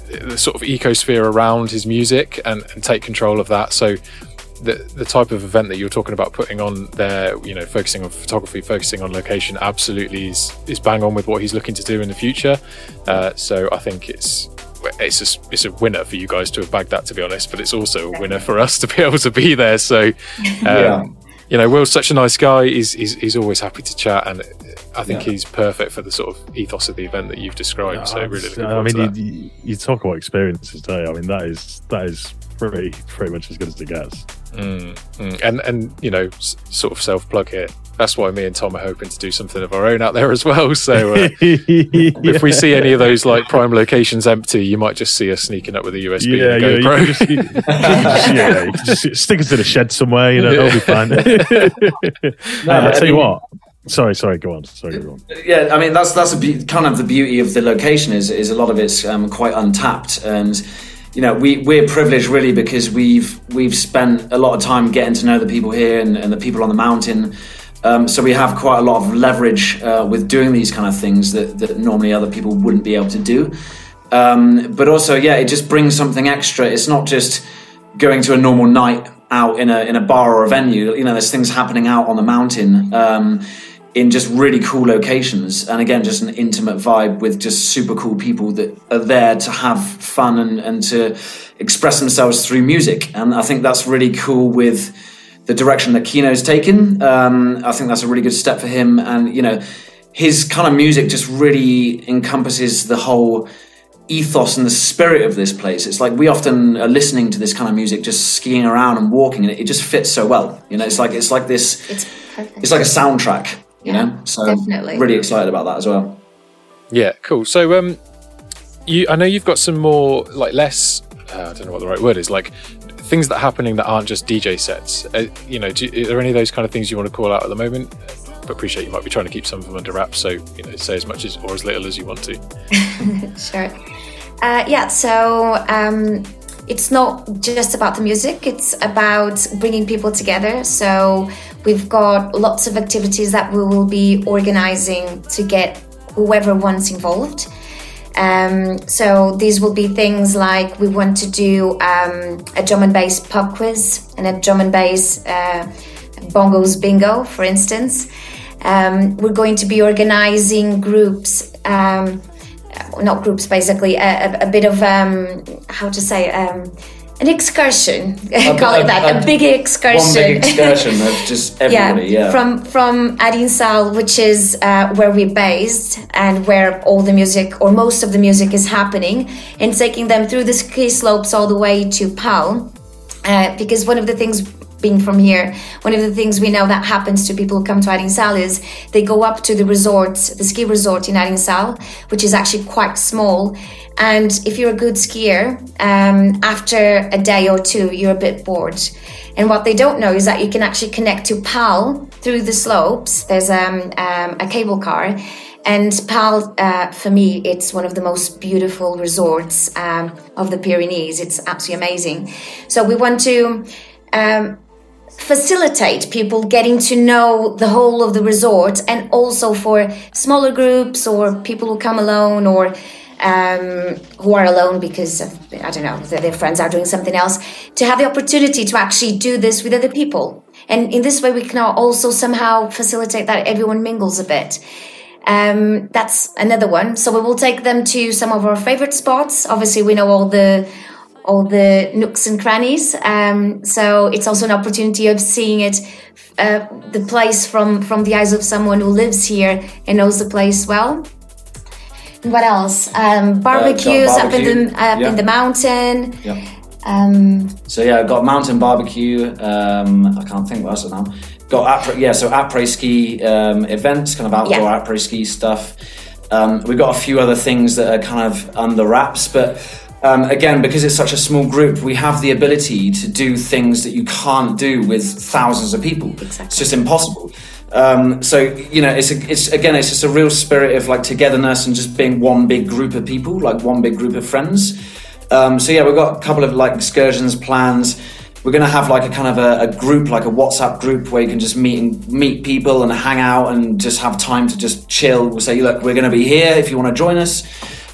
the sort of ecosphere around his music and, and take control of that. So the the type of event that you're talking about putting on there, you know, focusing on photography, focusing on location, absolutely is is bang on with what he's looking to do in the future. Uh, so I think it's it's a, it's a winner for you guys to have bagged that, to be honest. But it's also a winner for us to be able to be there. So, um, yeah. you know, Will's such a nice guy. He's, he's he's always happy to chat, and I think yeah. he's perfect for the sort of ethos of the event that you've described. Yeah, so really, I mean, you, you, talk about experiences, today. I mean, that is that is pretty pretty much as good as it gets. Mm, mm. And and you know, s- sort of self plug here. That's why me and Tom are hoping to do something of our own out there as well. So uh, yeah. if we see any of those like prime locations empty, you might just see us sneaking up with a USB yeah, and a GoPro. Yeah, you just, you, you just, yeah, you just stick us in a shed somewhere. You know, it'll be fine. no, uh, I'll tell you what. Sorry, sorry. Go on. Sorry, go on. Yeah, I mean that's that's a be- kind of the beauty of the location is is a lot of it's um, quite untapped and you know, we we're privileged really because we've we've spent a lot of time getting to know the people here and, and the people on the mountain. Um, so we have quite a lot of leverage uh, with doing these kind of things that, that normally other people wouldn't be able to do. Um, but also, yeah, it just brings something extra. It's not just going to a normal night out in a in a bar or a venue. You know, there's things happening out on the mountain um, in just really cool locations, and again, just an intimate vibe with just super cool people that are there to have fun and and to express themselves through music. And I think that's really cool with the direction that Kino's taken. Um, I think that's a really good step for him, and you know, his kind of music just really encompasses the whole ethos and the spirit of this place. It's like we often are listening to this kind of music, just skiing around and walking, and it, it just fits so well. You know, it's like it's like this. It's perfect. It's like a soundtrack. You Yeah, know, so definitely. really excited about that as well. Yeah, cool. So, um, you, I know you've got some more, like, less. Uh, I don't know what the right word is. Like, things that are happening that aren't just DJ sets. Uh, you know, do, are there any of those kind of things you want to call out at the moment? But appreciate you might be trying to keep some of them under wraps. So, you know, say as much as or as little as you want to. Sure. Uh, yeah, so um, it's not just about the music, it's about bringing people together. So we've got lots of activities that we will be organizing to get whoever wants involved. Um, so these will be things like we want to do um, a drum and bass pub quiz and a drum and bass uh, Bongo's Bingo, for instance. Um, we're going to be organizing groups. Um, not groups basically a, a, a bit of um, how to say um, an excursion call a- it that a, a- big excursion One big excursion of just everybody. Yeah, from from Arinsal, which is uh, where we're based and where all the music or most of the music is happening, and taking them through the ski slopes all the way to Pal. Uh, because one of the things being from here, one of the things we know that happens to people who come to Arinsal is they go up to the resort, the ski resort in Arinsal, which is actually quite small. And if you're a good skier, um, after a day or two, you're a bit bored. And what they don't know is that you can actually connect to Pal through the slopes. There's um, um, a cable car. And Pal, uh, for me, it's one of the most beautiful resorts um, of the Pyrenees. It's absolutely amazing. So we want to um, facilitate people getting to know the whole of the resort and also for smaller groups or people who come alone or um, who are alone because of, I don't know their, friends are doing something else to have the opportunity to actually do this with other people. And in this way we can also somehow facilitate that everyone mingles a bit. Um, that's another one. So we will take them to some of our favorite spots. Obviously we know all the all the nooks and crannies. Um, so it's also an opportunity of seeing it, uh, the place from from the eyes of someone who lives here and knows the place well. And what else? Um, barbecues up in the up yeah. in the mountain. yeah. Um, So yeah, I've got mountain barbecue. Um, I can't think what else now. Got après, yeah, so après ski um, events, kind of outdoor Yeah. après ski stuff. Um, we've got a few other things that are kind of under wraps, but um, again, because it's such a small group, we have the ability to do things that you can't do with thousands of people. It's just impossible. Um, so you know, it's a, it's again, it's just a real spirit of like togetherness and just being one big group of people, like one big group of friends. Um, so yeah, we've got a couple of like excursions plans. We're gonna have like a kind of a, a group, like a WhatsApp group, where you can just meet and meet people and hang out and just have time to just chill. We'll say, look, we're gonna be here if you want to join us.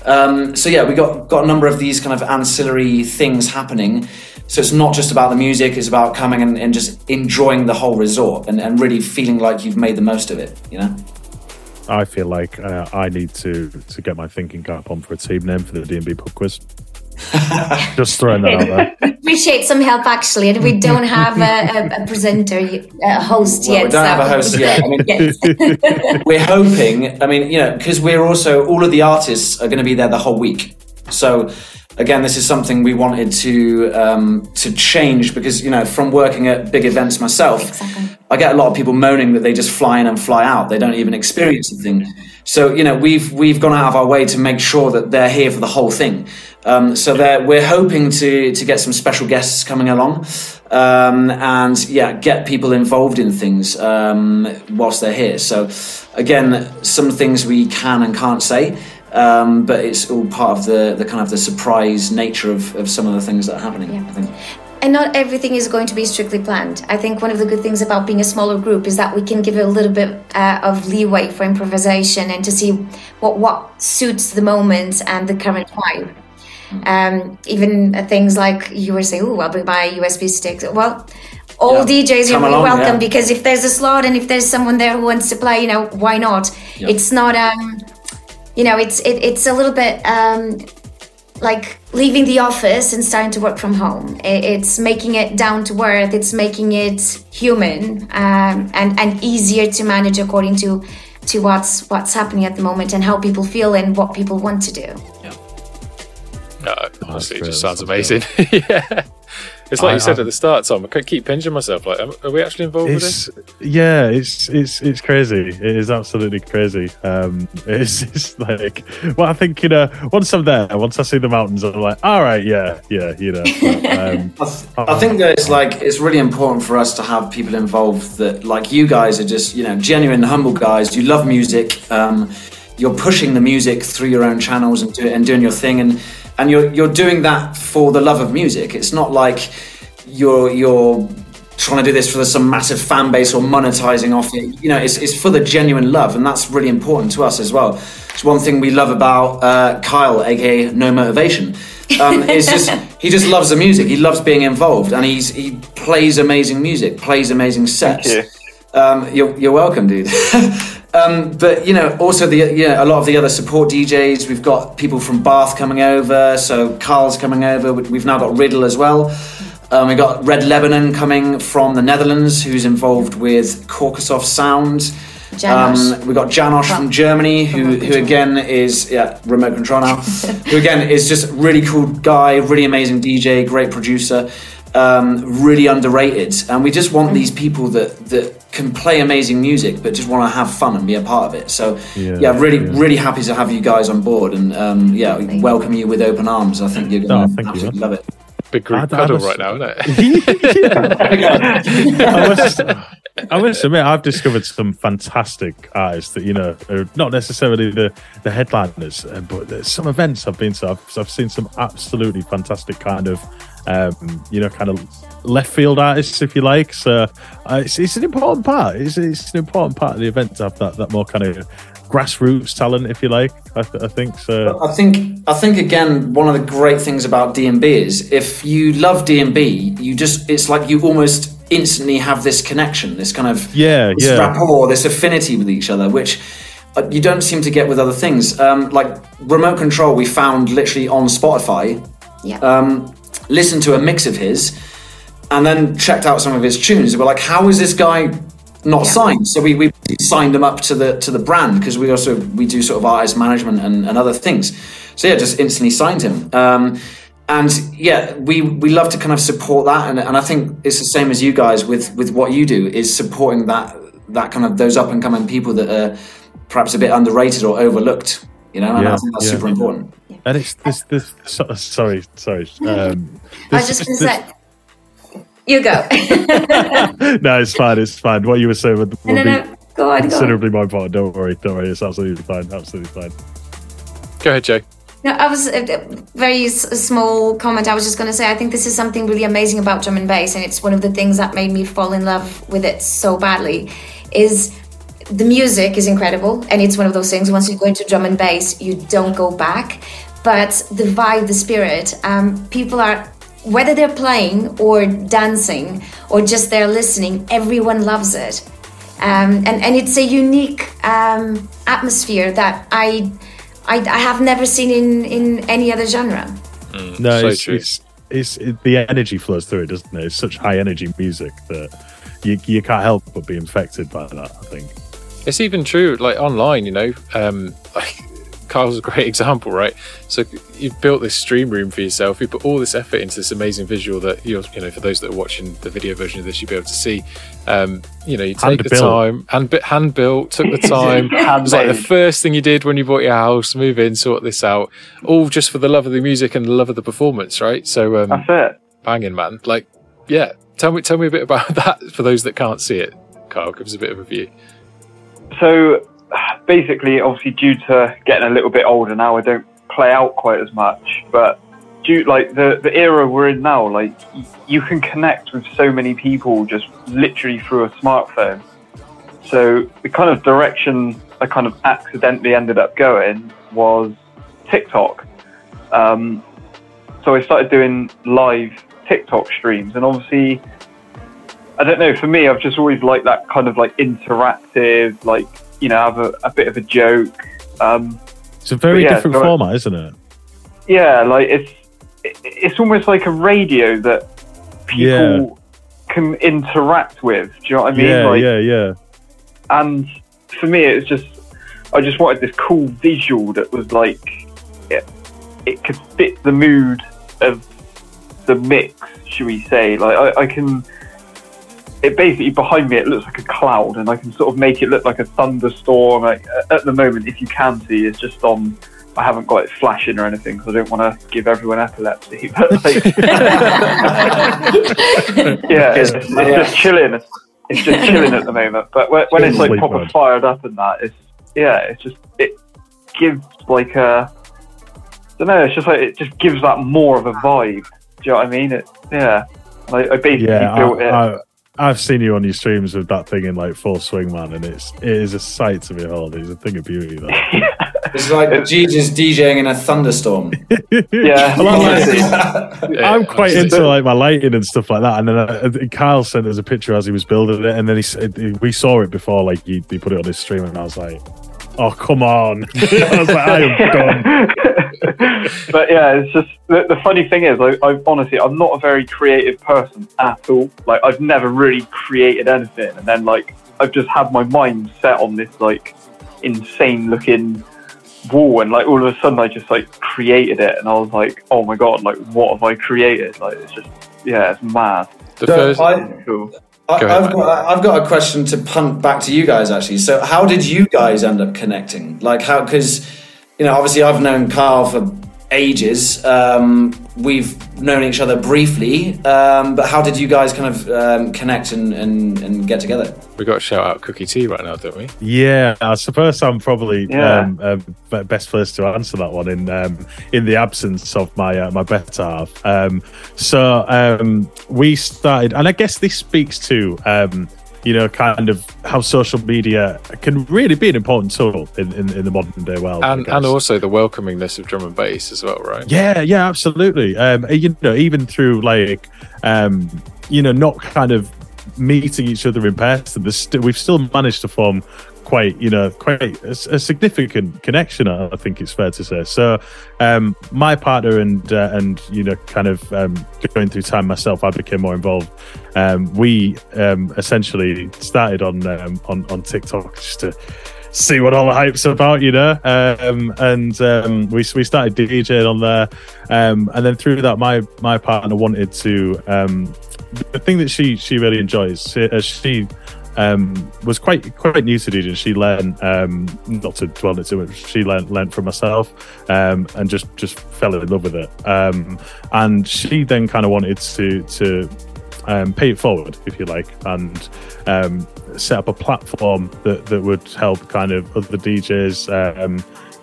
Um, so yeah, we got got a number of these kind of ancillary things happening. So it's not just about the music; it's about coming and, and just enjoying the whole resort and, and really feeling like you've made the most of it. You know. I feel like uh, I need to to get my thinking cap on for a team name for the D and B pub quiz. Just throwing that out there. appreciate some help actually, and we don't have a, a, a presenter, y- a host Well, yet. we don't have a host yet. I mean, Yes. we're hoping. I mean, you know, because we're also all of the artists are going to be there the whole week. So again, this is something we wanted to um, to change because you know, from working at big events myself, Exactly. I get a lot of people moaning that they just fly in and fly out. They don't even experience the thing. So you know, we've we've gone out of our way to make sure that they're here for the whole thing. Um, so we're hoping to to get some special guests coming along, um, and yeah, get people involved in things um, whilst they're here. So again, some things we can and can't say. Um, but it's all part of the, the kind of the surprise nature of, of some of the things that are happening. Yeah. I think. and not everything is going to be strictly planned. I think one of the good things about being a smaller group is that we can give a little bit uh, of leeway for improvisation and to see what what suits the moment and the current vibe. Um, even things like you were saying, "Oh, I'll bring my USB sticks." Well, all Yeah. DJs are really along, welcome yeah. because if there's a slot and if there's someone there who wants to play, you know, why not? Yeah. It's not, um, you know, it's it, it's a little bit um, like leaving the office and starting to work from home. I- It's making it down to earth. It's making it human um, and and easier to manage according to to what's what's happening at the moment and how people feel and what people want to do. No, honestly, it just sounds amazing. yeah. It's like I- you said I- at the start, Tom. I could keep pinching myself. Like, are we actually involved with this? yeah, it's it's it's crazy. It is absolutely crazy. Um, it's, it's like well, I think you know, once I'm there, once I see the mountains, I'm like, all right, yeah, yeah, you know. But, um, I, th- I think that it's like it's really important for us to have people involved that like you guys are just you know genuine humble guys you love music um, you're pushing the music through your own channels and, do, and doing your thing and and you're you're doing that for the love of music it's not like you're you're trying to do this for some massive fan base or monetizing off it you know it's, it's for the genuine love and that's really important to us as well it's one thing we love about uh, Kyle aka No Motivation um, it's just he just loves the music. He loves being involved, and he's he plays amazing music, plays amazing sets. you. Um, you're, you're welcome, dude. um, but you know, also the you know, a lot of the other support DJs. We've got people from Bath coming over, so Carl's coming over. We- We've now got Riddle as well. Um, we got Red Lebanon coming from the Netherlands, who's involved with Caucasoft Sound. Janos. Um, we got Janosch from Germany, who, who again is yeah remote control now. who again is just a really cool guy, really amazing DJ, great producer, um, really underrated. And we just want these people that that can play amazing music, but just want to have fun and be a part of it. So Yeah, yeah, really yeah. really happy to have you guys on board, and um, yeah, Thank welcome you with open arms. I think you're Oh, going to thank absolutely man. love it. Big group I- I huddle was- right now, isn't it? I must, I must admit, I've discovered some fantastic artists that you know are not necessarily the the headliners, uh, but there's some events I've been to. I've, I've seen some absolutely fantastic kind of, um, you know, kind of left field artists, if you like. So uh, it's, it's an important part. It's, it's an important part of the event to have that that more kind of grassroots talent, if you like. I, th- I think so. I think I think again one of the great things about DnB is if you love DnB, you just it's like you almost instantly have this connection, this kind of Yeah, this yeah. rapport, this affinity with each other, which uh, you don't seem to get with other things. Um, like remote control, we found literally on Spotify. Yeah. Um, listened to a mix of his, and then checked out some of his tunes. We're like, how is this guy not Yeah. signed? So we, we signed him up to the to the brand because we also we do sort of artist management and, and other things. So yeah, just instantly signed him. Um, and yeah, we we love to kind of support that, and, and I think it's the same as you guys with with what you do is supporting that that kind of those up and coming people that are perhaps a bit underrated or overlooked. You know, and I think that's yeah. super important. Uh, and it's this this. So, sorry, sorry. Um, I was just going to say, you go. no, it's fine. It's fine. What you were saying would, would no, no, be no. Go on, go on. considerably more important. Don't worry. Don't worry. It's absolutely fine. Absolutely fine. Go ahead, Joe. No, I was uh, uh, a a very small comment. I was just going to say, I think this is something really amazing about drum and bass, and it's one of the things that made me fall in love with it so badly. Is the music is incredible, and it's one of those things. Once you go into drum and bass, you don't go back. But the vibe, the spirit, um, people are whether they're playing or dancing or just they're listening. Everyone loves it, um, and and it's a unique um, atmosphere that I. I, I have never seen in, in any other genre. No, so it's, true. it's it's it, the energy flows through it, doesn't it? It's such high energy music that you you can't help but be infected by that. I think. It's even true, like online, you know. Um, like Carl's a great example, right? So you've built this stream room for yourself. You put all this effort into this amazing visual that you're, you know, for those that are watching the video version of this, you'll be able to see. Um, you know, you take the Hand-built. time, hand bit hand built, took the time. it was like the first thing you did when you bought your house. Move in, sort this out, all just for the love of the music and the love of the performance, right? So um, That's it. banging, man. Like, yeah. Tell me, tell me a bit about that for those that can't see it. Carl, give us a bit of a view. So basically, obviously, due to getting a little bit older now, I don't play out quite as much. But due like the the era we're in now, like you can connect with so many people just literally through a smartphone. So the kind of direction I kind of accidentally ended up going was TikTok. Um, so I started doing live TikTok streams, and obviously, I don't know. For me, I've just always liked that kind of like interactive, like you know, have a, a bit of a joke. Um, It's a very yeah, different so- format, isn't it? yeah, like it's it- it's almost like a radio that people Yeah. can interact with. Do you know what I mean? yeah, like, yeah, yeah. and for me it's just i just wanted this cool visual that was like it, it could fit the mood of the mix should we say like I, I can it basically behind me it looks like a cloud and i can sort of make it look like a thunderstorm like, at the moment if you can see it's just on I haven't got it flashing or anything because I don't want to give everyone epilepsy. But like, yeah, it's, it's just chilling. It's just chilling at the moment. But when, when it's like Sleep proper mode. fired up and that, it's yeah, it's just it gives like a I don't know. It's just like it just gives that more of a vibe. Do you know what I mean? It yeah. I, I basically Yeah, built it. I, I, I've seen you on your streams with that thing in like full swing, man, and it's it is a sight to behold. It's a thing of beauty. That. It's like Jesus DJing in a thunderstorm. yeah, Well, I'm, like- Yeah, I'm quite into like my lighting and stuff like that. And then uh, Kyle sent us a picture as he was building it, and then he said we saw it before, like he, he put it on his stream, and I was like, "Oh, come on!" I was like, "I am done." but yeah, it's just the, the funny thing is, I, I honestly, I'm not a very creative person at all. Like, I've never really created anything, and then like I've just had my mind set on this like insane looking wall, and like all of a sudden I just like created it, and I was like, oh my god, like what have I created? Like it's just yeah, it's mad. The So first, I, Cool. I, Go ahead, I've, got, I've got a question to punt back to you guys actually. So, how did you guys end up connecting? Like, how? Because you know, obviously, I've known Carl for ages. Um, we've known each other briefly, um, but how did you guys kind of um, connect and, and, and get together? we got to shout out Cookie Tea right now, don't we? Yeah, I suppose I'm probably Yeah. um, um, best placed to answer that one in um, in the absence of my uh, my better half. Um, so um, we started, and I guess this speaks to um, you know kind of how social media can really be an important tool in, in, in the modern day world. And and also the welcomingness of drum and bass as well, right? Yeah, yeah, absolutely. Um, you know, even through like, um, you know, not kind of meeting each other in person, st- we've still managed to form quite, you know, quite a, a significant connection. I think it's fair to say. So, um, my partner and uh, and you know, kind of um, going through time myself, I became more involved. Um, we um, essentially started on um, on on TikTok just to see what all the hype's about, you know. Um, and um, we we started DJing on there, um, and then through that, my my partner wanted to. Um, the thing that she she really enjoys, as she um, was quite quite new to DJing. She learned um, not to dwell it too much. She learned learned from herself um, and just just fell in love with it. Um, and she then kind of wanted to to um, pay it forward, if you like, and um, set up a platform that, that would help kind of other DJs,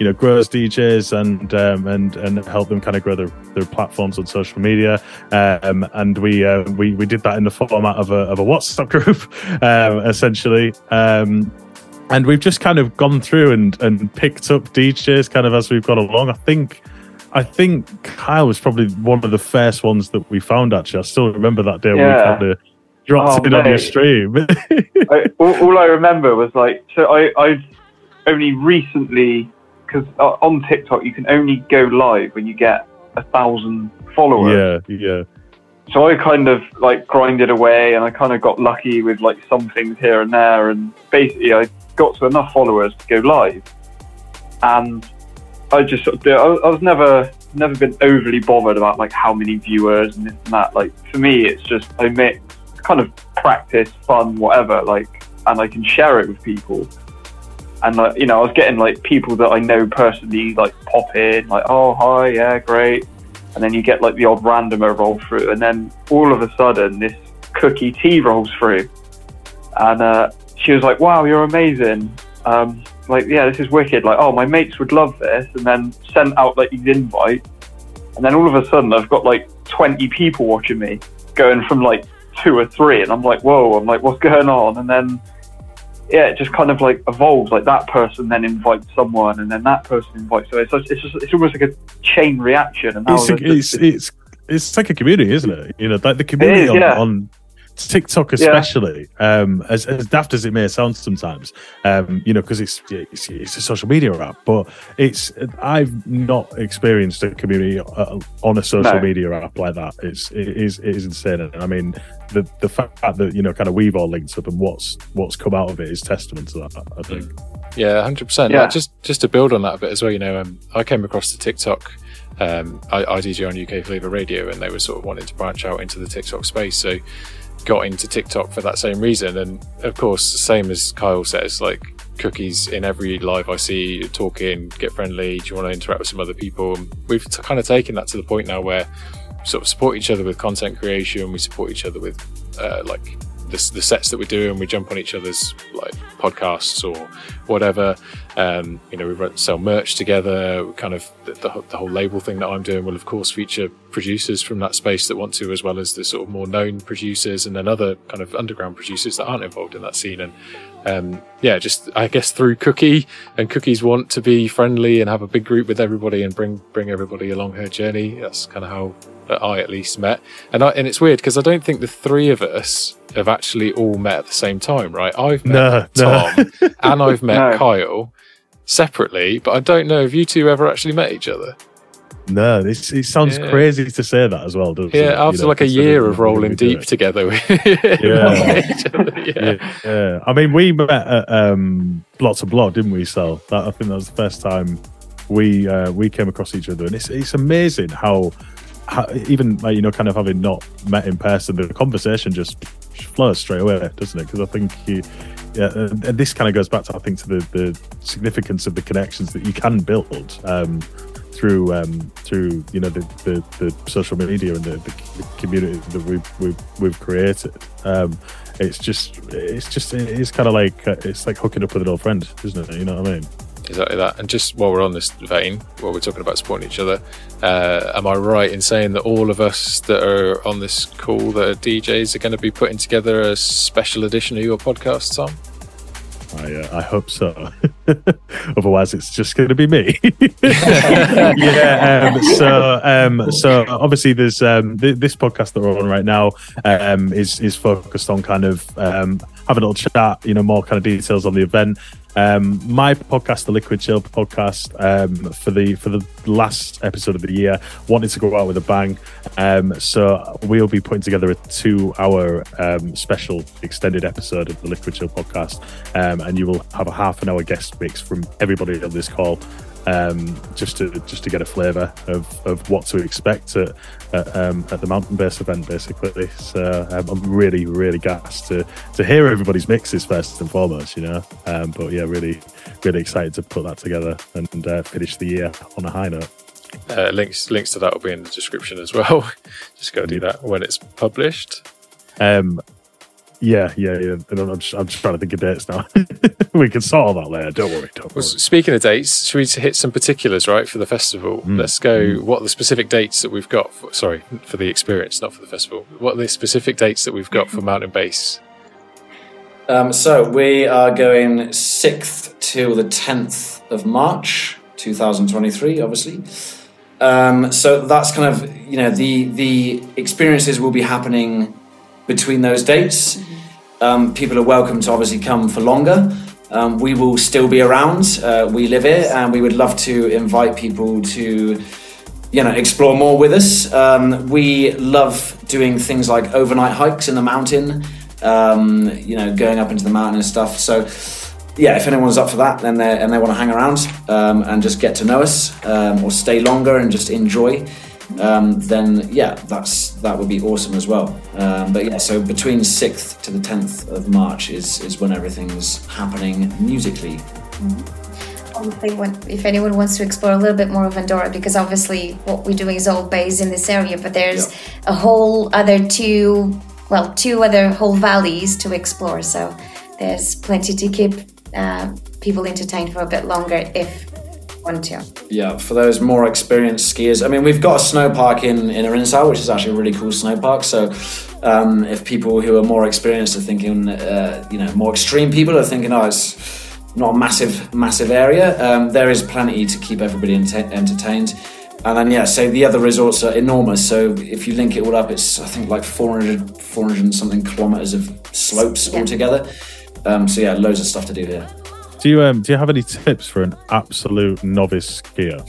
you know, grow as DJs and um, and and help them kind of grow their, their platforms on social media. Um, and we uh, we we did that in the format of a of a WhatsApp group, um, essentially. Um, and we've just kind of gone through and and picked up DJs kind of as we've gone along. I think. I think Kyle was probably one of the first ones that we found. Actually, I still remember that day when we Yeah. kind of dropped Oh, it on your stream. I, all, all I remember was like, so I, I've only recently, because uh, on TikTok you can only go live when you get a thousand followers. yeah, yeah, So I kind of like grinded away, and I kind of got lucky with like some things here and there, and basically I got to enough followers to go live, and I just sort of do. I, I was never never been overly bothered about like how many viewers and this and that. Like for me, it's just I mix kind of practice, fun, whatever. Like, and I can share it with people. And like you know, I was getting like people that I know personally like pop in, like, oh hi, yeah, great. And then you get like the odd randomer roll through, and then all of a sudden this cookie tea rolls through, and uh, she was like, "Wow, you're amazing." Um, like, yeah, this is wicked. Like, oh, my mates would love this, and then sent out like these invites, and then all of a sudden I've got like 20 people watching me, going from like two or three, and I'm like, whoa, I'm like, what's going on? And then yeah, it just kind of like evolves. Like that person then invites someone, and then that person invites. So it's it's, just, it's almost like a chain reaction. And it's, it's, it's, it's like a community, isn't it? You know, like the community is, on, yeah. on TikTok especially, yeah. um, as, as daft as it may sound sometimes, um, you know, because it's, it's, it's a social media app, but it's I've not experienced a community uh, on a social no. media app like that. It's it is it is insane. I mean, the the fact that you know, kind of we've all linked up and what's what's come out of it is testament to that. I think. Yeah, hundred percent. Yeah. just just to build on that a bit as well. You know, um, I came across the TikTok. Um, I, I DJ on UK Flavour Radio, and they were sort of wanting to branch out into the TikTok space. So got into TikTok for that same reason. And of course, same as Kyle says, like cookies in every live I see, talking, get friendly. Do you want to interact with some other people? And we've t- kind of taken that to the point now where sort of support each other with content creation. We support each other with uh, like the, the, sets that we do, and we jump on each other's like podcasts or whatever. Um, you know, we sell merch together. Kind of the, the, the, whole label thing that I'm doing will, of course, feature producers from that space that want to, as well as the sort of more known producers, and then other kind of underground producers that aren't involved in that scene. And um, yeah, just I guess through Cookie and Cookie's want to be friendly and have a big group with everybody and bring bring everybody along her journey. That's kind of how I at least met. And I, and it's weird because I don't think the three of us have actually all met at the same time, right? I've met no, Tom no. and I've met no. Kyle separately, but I don't know if you two ever actually met each other. No, it sounds yeah. crazy to say that as well, doesn't yeah, it? after you know, like a year of rolling deep together. yeah. yeah. yeah. I mean, we met at um, Block to Block, didn't we? So that, I think that was the first time we uh, we came across each other, and it's it's amazing how, how even like, you know, kind of having not met in person, the conversation just flows straight away, doesn't it? Because I think you, yeah, and, this kind of goes back to I think to the, the significance of the connections that you can build um, through um, through you know the, the, the social media and the, the, community that we've we've, we've created. Um, it's just it's just it's kind of like uh, it's like hooking up with an old friend, isn't it? You know what I mean? Exactly that. And just while we're on this vein, while we're talking about supporting each other, uh, am I right in saying that all of us that are on this call that are DJs are going to be putting together a special edition of your podcast, Tom? I, uh, I hope so. Otherwise, it's just going to be me. yeah. Um, so, um, so obviously, there's um, th- this podcast that we're on right now um, is is focused on kind of um, having a little chat, you know, more kind of details on the event. Um, my podcast, the Liquid Chill podcast, um, for the for the last episode of the year, wanted to go out with a bang. Um, so we'll be putting together a two-hour um, special extended episode of the Liquid Chill podcast, um, and you will have a half an hour guest mix from everybody on this call um, just to just to get a flavour of, of what to expect at at, um, at the Mountain Bass event, basically. So um, I'm really really gassed to to hear everybody's mixes first and foremost, you know. Um, but yeah, really really excited to put that together and uh, finish the year on a high note. Uh, links links to that will be in the description as well. just go do that when it's published. Um, yeah, yeah, yeah. I'm just, I'm just trying to think of dates now. we can sort all that later. Don't worry. Don't well, worry. Speaking of dates, should we hit some particulars, right, for the festival? Mm. Let's go. Mm. What are the specific dates that we've got? For, sorry, for the experience, not for the festival. What are the specific dates that we've got for Mountain Bass? Um, so we are going 6th till the 10th of March, 2023, obviously. Um, so that's kind of, you know, the, the experiences will be happening between those dates. Um, people are welcome to obviously come for longer. Um, we will still be around. Uh, we live here, and we would love to invite people to, you know, explore more with us. Um, we love doing things like overnight hikes in the mountain. Um, you know, going up into the mountain and stuff. So, yeah, if anyone's up for that, then and they want to hang around um, and just get to know us um, or stay longer and just enjoy um, then yeah, that's that would be awesome as well. Um, but yeah, so between sixth to the tenth of March is is when everything's happening musically. Mm-hmm. if anyone wants to explore a little bit more of Andorra, because obviously what we're doing is all based in this area, but there's a whole other two, well, two other whole valleys to explore. So there's plenty to keep uh, people entertained for a bit longer if one too. Yeah, for those more experienced skiers. I mean, we've got a snow park in in Arinsal, which is actually a really cool snow park. So, um, if people who are more experienced are thinking, uh, you know, more extreme people are thinking, oh, it's not a massive, massive area. Um, there is plenty to keep everybody ent- entertained. And then, yeah, so the other resorts are enormous. So if you link it all up, it's, I think, like 400, 400 and something kilometers of slopes Yeah. altogether. Um, so, yeah, loads of stuff to do here. Do you um do you have any tips for an absolute novice skier?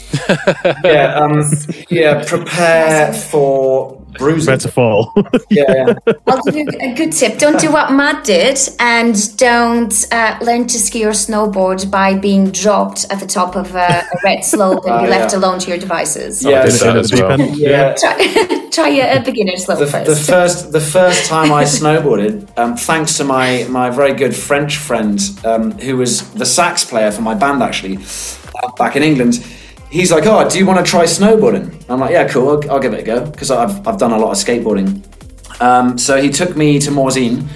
Yeah, um, yeah, prepare for bruising. Better fall. Yeah, yeah. I'll give you a good tip. Don't do what Matt did, and don't uh, learn to ski or snowboard by being dropped at the top of a, a red slope and Oh, be left yeah. alone to your devices. Yeah, I that as well. yeah. Try, try a, a beginner slope The, first. the first the first time I snowboarded, um, thanks to my my very good French friend um, who was the sax player for my band actually uh, back in England. He's like, "Oh, do you want to try snowboarding?" I'm like, "Yeah, cool. I'll, I'll give it a go because I've I've done a lot of skateboarding." Um, so he took me to Morzine,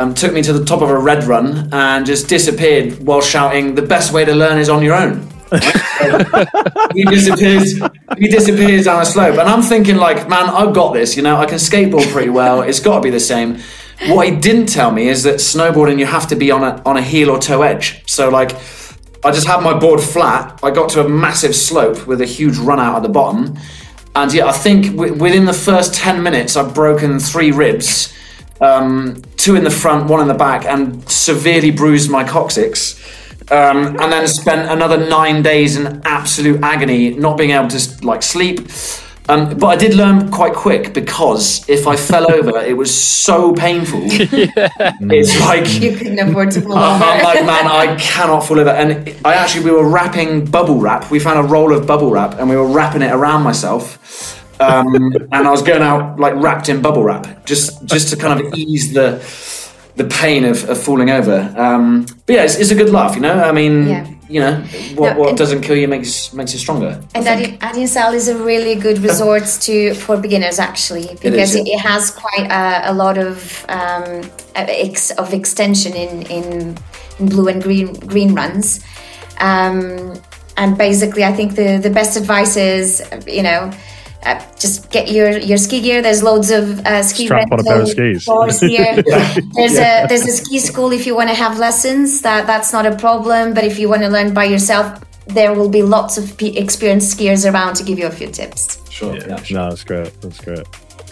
um, took me to the top of a red run, and just disappeared while shouting, "The best way to learn is on your own." he disappears. He disappears down a slope, and I'm thinking, like, man, I've got this. You know, I can skateboard pretty well. It's got to be the same. What he didn't tell me is that snowboarding, you have to be on a on a heel or toe edge. So, like, I just had my board flat. I got to a massive slope with a huge run out at the bottom, and yeah, I think w- within the first ten minutes, I've broken three ribs, um, two in the front, one in the back, and severely bruised my coccyx. Um, and then spent another nine days in absolute agony, not being able to like sleep. Um, but I did learn quite quick because if I fell over, it was so painful. It's like you couldn't afford to pull I'm over. like, man, I cannot fall over. And I actually, we were wrapping bubble wrap. We found a roll of bubble wrap and we were wrapping it around myself. Um, and I was going out like wrapped in bubble wrap, just just to kind of ease the the pain of, of falling over. Um, but yeah, it's, it's a good laugh, you know. I mean, Yeah. You know, what, No, what and- doesn't kill you makes makes you stronger. And think. Adi- Arinsal is a really good resort to for beginners actually because is, it, yeah. it has quite a, a lot of um, ex, of extension in, in in blue and green green runs. Um, and basically, I think the the best advice is you know. Uh, just get your, your ski gear. There's loads of uh, ski Strap on a pair of rental skis. stores here. There's a there's a ski school if you want to have lessons. That that's not a problem. But if you want to learn by yourself, there will be lots of pe- experienced skiers around to give you a few tips. Sure. Yeah. no, that's great. That's great.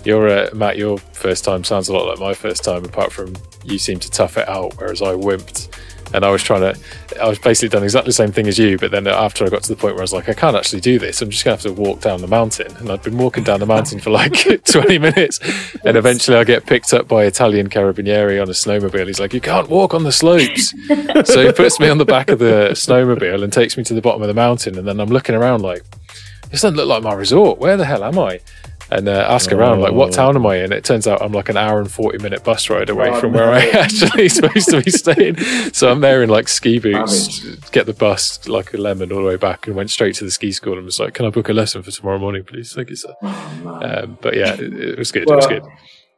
Your uh, Matt, your first time sounds a lot like my first time. Apart from you seem to tough it out, whereas I wimped, and I was trying to. I was basically done exactly the same thing as you. But then after I got to the point where I was like, I can't actually do this. I'm just gonna have to walk down the mountain, and I'd been walking down the mountain for like 20 minutes, and eventually I get picked up by Italian carabinieri on a snowmobile. He's like, you can't walk on the slopes, so he puts me on the back of the snowmobile and takes me to the bottom of the mountain, and then I'm looking around like, this doesn't look like my resort. Where the hell am I? And uh, ask around, like, what Oh. town am I in? It turns out I'm like an hour and 40 minute bus ride away Oh, from no. where I actually supposed to be staying. So I'm there in like ski boots, get the bus like a lemon all the way back, and went straight to the ski school and was like, Can I book a lesson for tomorrow morning, please? Thank you, sir. Um, but yeah, it, it was good. it was good.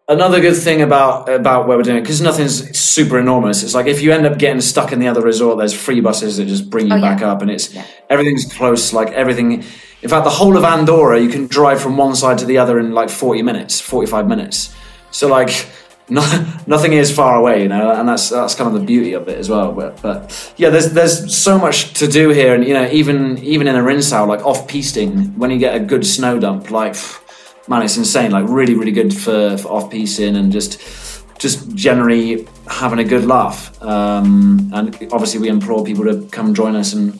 Another good thing about about where we're doing because nothing's super enormous. It's like if you end up getting stuck in the other resort, there's free buses that just bring you Oh, yeah. back up, and it's everything's close. Like everything, in fact, the whole of Andorra you can drive from one side to the other in like 40 minutes, 45 minutes. So like. No, nothing is far away, you know, and that's that's kind of the beauty of it as well. But, but yeah, there's there's so much to do here, and you know, even even in Arinsal, like off pisting, when you get a good snow dump, like man, it's insane. Like really, really good for, for off pisting and just just generally having a good laugh. Um, and obviously, we implore people to come join us and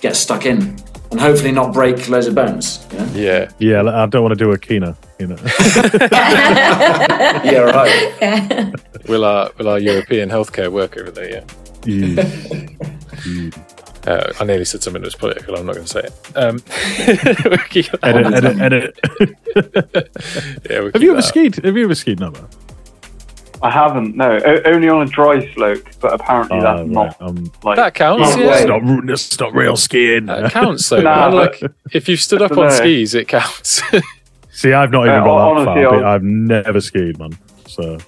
get stuck in, and hopefully not break loads of bones. You know? Yeah. Yeah, I don't want to do a Kina. You know, yeah, right. Will our, will our European healthcare work over there? Yeah. Yeah. Uh, I nearly said something that was political. I'm not going to say it. Um, we'll edit, edit, edit. yeah, we'll Have you ever that. skied? Have you ever skied, Nomo? I haven't. No, o- only on a dry slope, but apparently that's Oh, not. Um, like That counts, yeah. it's not. It's not real skiing. That counts though. Nah, man. but- Like if you've stood up on dunno. skis, it counts. See, I've not even got that honestly, far. but I'll- I've never skied, man. So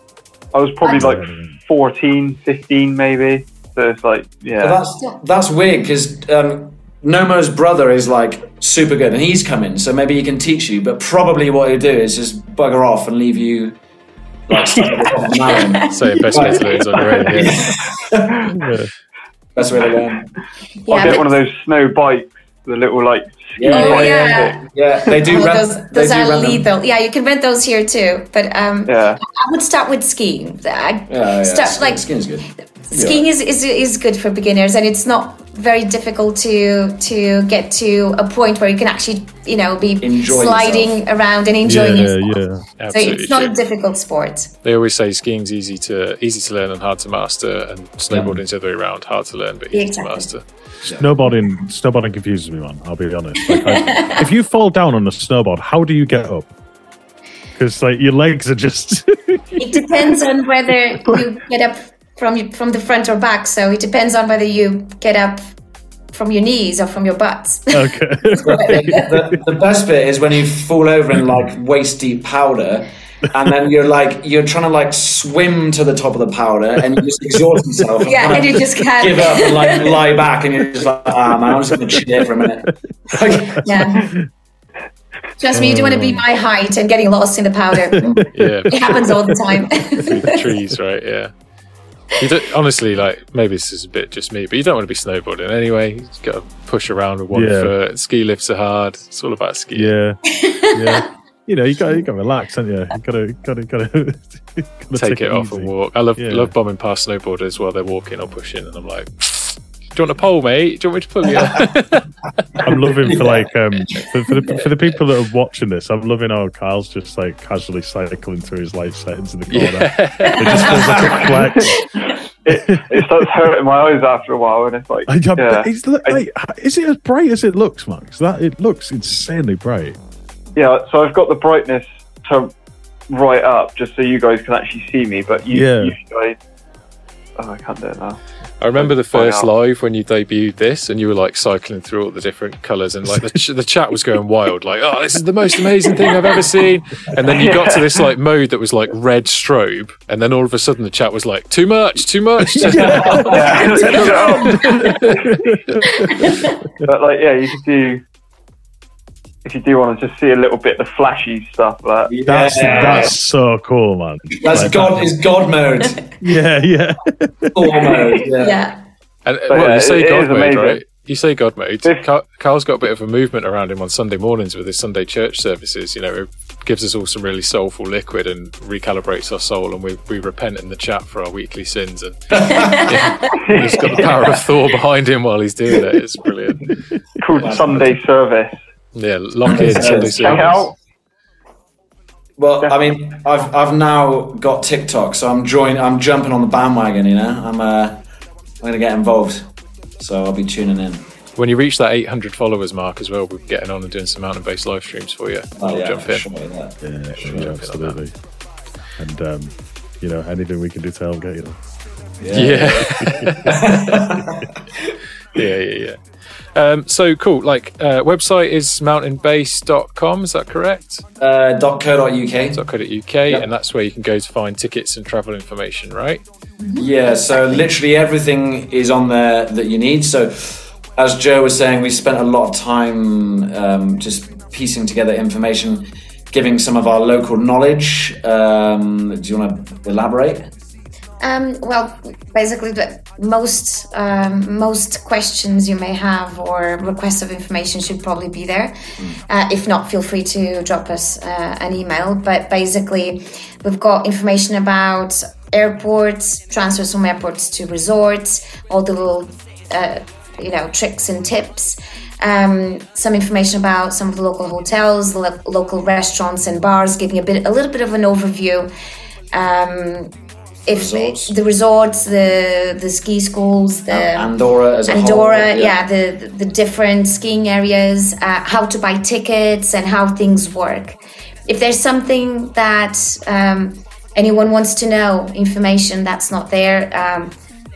I was probably like Yeah. 14, 15 maybe. So it's like, But yeah. that's that's weird because um, Nomo's brother is like super good, and he's coming, so maybe he can teach you. But probably what he'll do is just bugger off and leave you like stuck at the top of the mountain. So best way to learn is on your own. Yeah. Yeah. Best way to learn. I'll get one of those snow bikes, the little like. ski Yeah, Oh, yeah. Yeah, they do. Oh, rent, those they do are rent them. lethal. Yeah, you can rent those here too. But um, Yeah. I would start with skiing. I, Yeah, yeah. start, like skin's good. skiing is, is is good for beginners, and it's not very difficult to to get to a point where you can actually you know be Enjoy sliding around and enjoying Yeah, yourself. yeah. So it's not true. a difficult sport. They always say skiing's easy to easy to learn and hard to master, and snowboarding's the other way around, hard to learn but easy Exactly. to master. Snowboarding, snowboarding confuses me, man. I'll be honest. Like, I- if you fall down on a snowboard, how do you get up? Because like your legs are just. It depends on whether you get up from from the front or back. So it depends on whether you get up from your knees or from your butts. okay. the, the best bit is when you fall over in like waist deep powder and then you're like you're trying to like swim to the top of the powder and you just exhaust yourself yeah, kind and you just can't. give up and like lie back and you're just like ah man I'm just gonna chill here for a minute Like, Yeah. Trust me, you don't want to be my height and getting lost in the powder. Yeah, It happens all the time. through the trees, right? Yeah. You don't, honestly, like maybe this is a bit just me, but you don't want to be snowboarding anyway. You've got to push around with one Yeah. foot. Ski lifts are hard. It's all about ski. yeah, yeah. You know, you got you got to relax, haven't you? You got to got to got to Take, it, off easy. and walk. I love Yeah. love bombing past snowboarders while they're walking or pushing, and I'm like, "Do you want a pole, mate? Do you want me to pull you?" I'm loving for like um for, for the for the people that are watching this. I'm loving how Kyle's just like casually cycling through his life settings in the corner. It just feels like a flex. It, it starts hurting my eyes after a while, and it's like, I, I, yeah, it's, like, is it as bright as it looks, Max? That it looks insanely bright. yeah. So I've got the brightness to right up, just so you guys can actually see me. But you, Yeah. you guys, oh, I can't do it now. I remember the oh, first live when you debuted this, and you were like cycling through all the different colours, and like the, ch- the chat was going wild, like, "Oh, this is the most amazing thing I've ever seen." And then you got to this like mode that was like red strobe, and then all of a sudden the chat was like, "Too much, too much." but like, yeah, you can do. If you do want to just see a little bit of the flashy stuff, like That's Yeah. that's so cool, man. that's Like, God is God mode Yeah, yeah. Thor mode yeah. yeah. And well, yeah, you say it God is mode, amazing. right? You say God mode. Carl, Carl's got a bit of a movement around him on Sunday mornings with his Sunday church services. You know, it gives us all some really soulful liquid and recalibrates our soul, and we, we repent in the chat for our weekly sins. And yeah, he's got the power of Thor behind him while he's doing it. It's brilliant. called Sunday Service. Yeah, lock in Sunday Check Check well I mean I've I've now got TikTok so I'm join I'm jumping on the bandwagon you know I'm uh I'm gonna get involved so I'll be tuning in When you reach that 800 followers mark as well, we're getting on and doing some mountain based live streams for you. oh We'll yeah jump in. sure, yeah. Yeah, Sure. yeah, absolutely. And um, you know, anything we can do to help get you there. Yeah. yeah, yeah, yeah. Um, so cool. Like, uh, website is mountainbass.com, is that correct? Uh, .co.uk. .co.uk, and that's where you can go to find tickets and travel information, right? Yeah, so literally everything is on there that you need. So, as Jo was saying, we spent a lot of time um, just piecing together information, giving some of our local knowledge. Um, do you want to elaborate? Um, well, basically, the most um, most questions you may have or requests of information should probably be there. Uh, if not, feel free to drop us uh, an email. But basically, we've got information about airports, transfers from airports to resorts, all the little uh, you know tricks and tips. Um, some information about some of the local hotels, the lo- local restaurants and bars, giving a bit a little bit of an overview. Um, if Resorts. the resorts, the the ski schools, the Andorra as a Andorra, whole. yeah, the the different skiing areas, uh, how to buy tickets, and how things work. If there's something that um, anyone wants to know, information that's not there, um,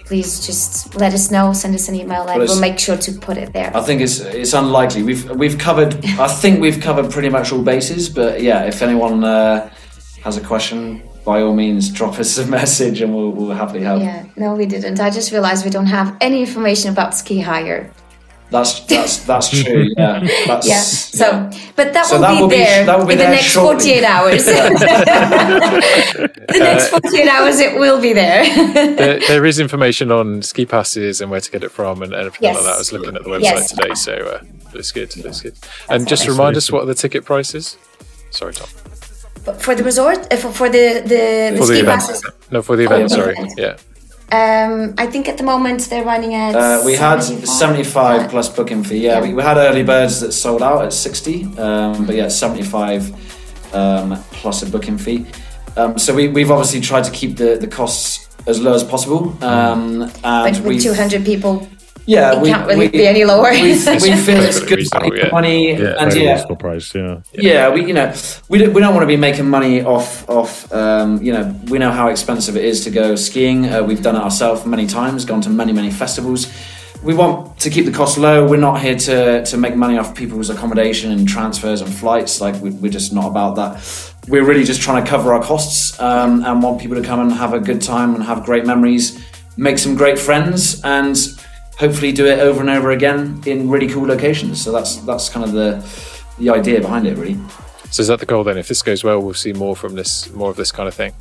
please just let us know. Send us an email, and we'll make sure to put it there. I think it's it's unlikely. We've we've covered. I think we've covered pretty much all bases. But yeah, if anyone uh, has a question, by all means, drop us a message, and we'll, we'll happily help. Yeah, no, we didn't. I just realized we don't have any information about ski hire. That's that's that's true. Yeah. That's, yeah. So, but that So will that be will be- there that will be in the next shortly. 48 hours. the next 48 hours, it will be there. there, there is information on ski passes and where to get it from and, and everything Yes. like that. I was looking at the website Yes. today, so uh, looks good. Looks good. And just remind us what are the ticket prices. Sorry, Tom. For the resort, uh, for, for the the, the For the ski event. passes. No, for the event. the sorry. event. Yeah. Um, I think at the moment they're running at. Uh, we had 75. 75 plus booking fee. Yeah, Yeah. We, we had early birds that sold out at 60, um, but yeah, 75 um, plus a booking fee. Um, so we, we've obviously tried to keep the, the costs as low as possible. Um, and But with we've- 200 people, yeah, it we, can't really we, be any lower. we, we feel it's good reasonable, money, yeah. money Yeah, and yeah, reasonable price, yeah. yeah, we you know we don't, we don't want to be making money off off um, you know we know how expensive it is to go skiing. Uh, we've done it ourselves many times, gone to many many festivals. We want to keep the cost low. We're not here to to make money off people's accommodation and transfers and flights. Like we, we're just not about that. We're really just trying to cover our costs um, and want people to come and have a good time and have great memories, make some great friends, and hopefully do it over and over again in really cool locations. So that's that's kind of the the idea behind it, really. So is that the goal then? If this goes well, we'll see more from this, more of this kind of thing.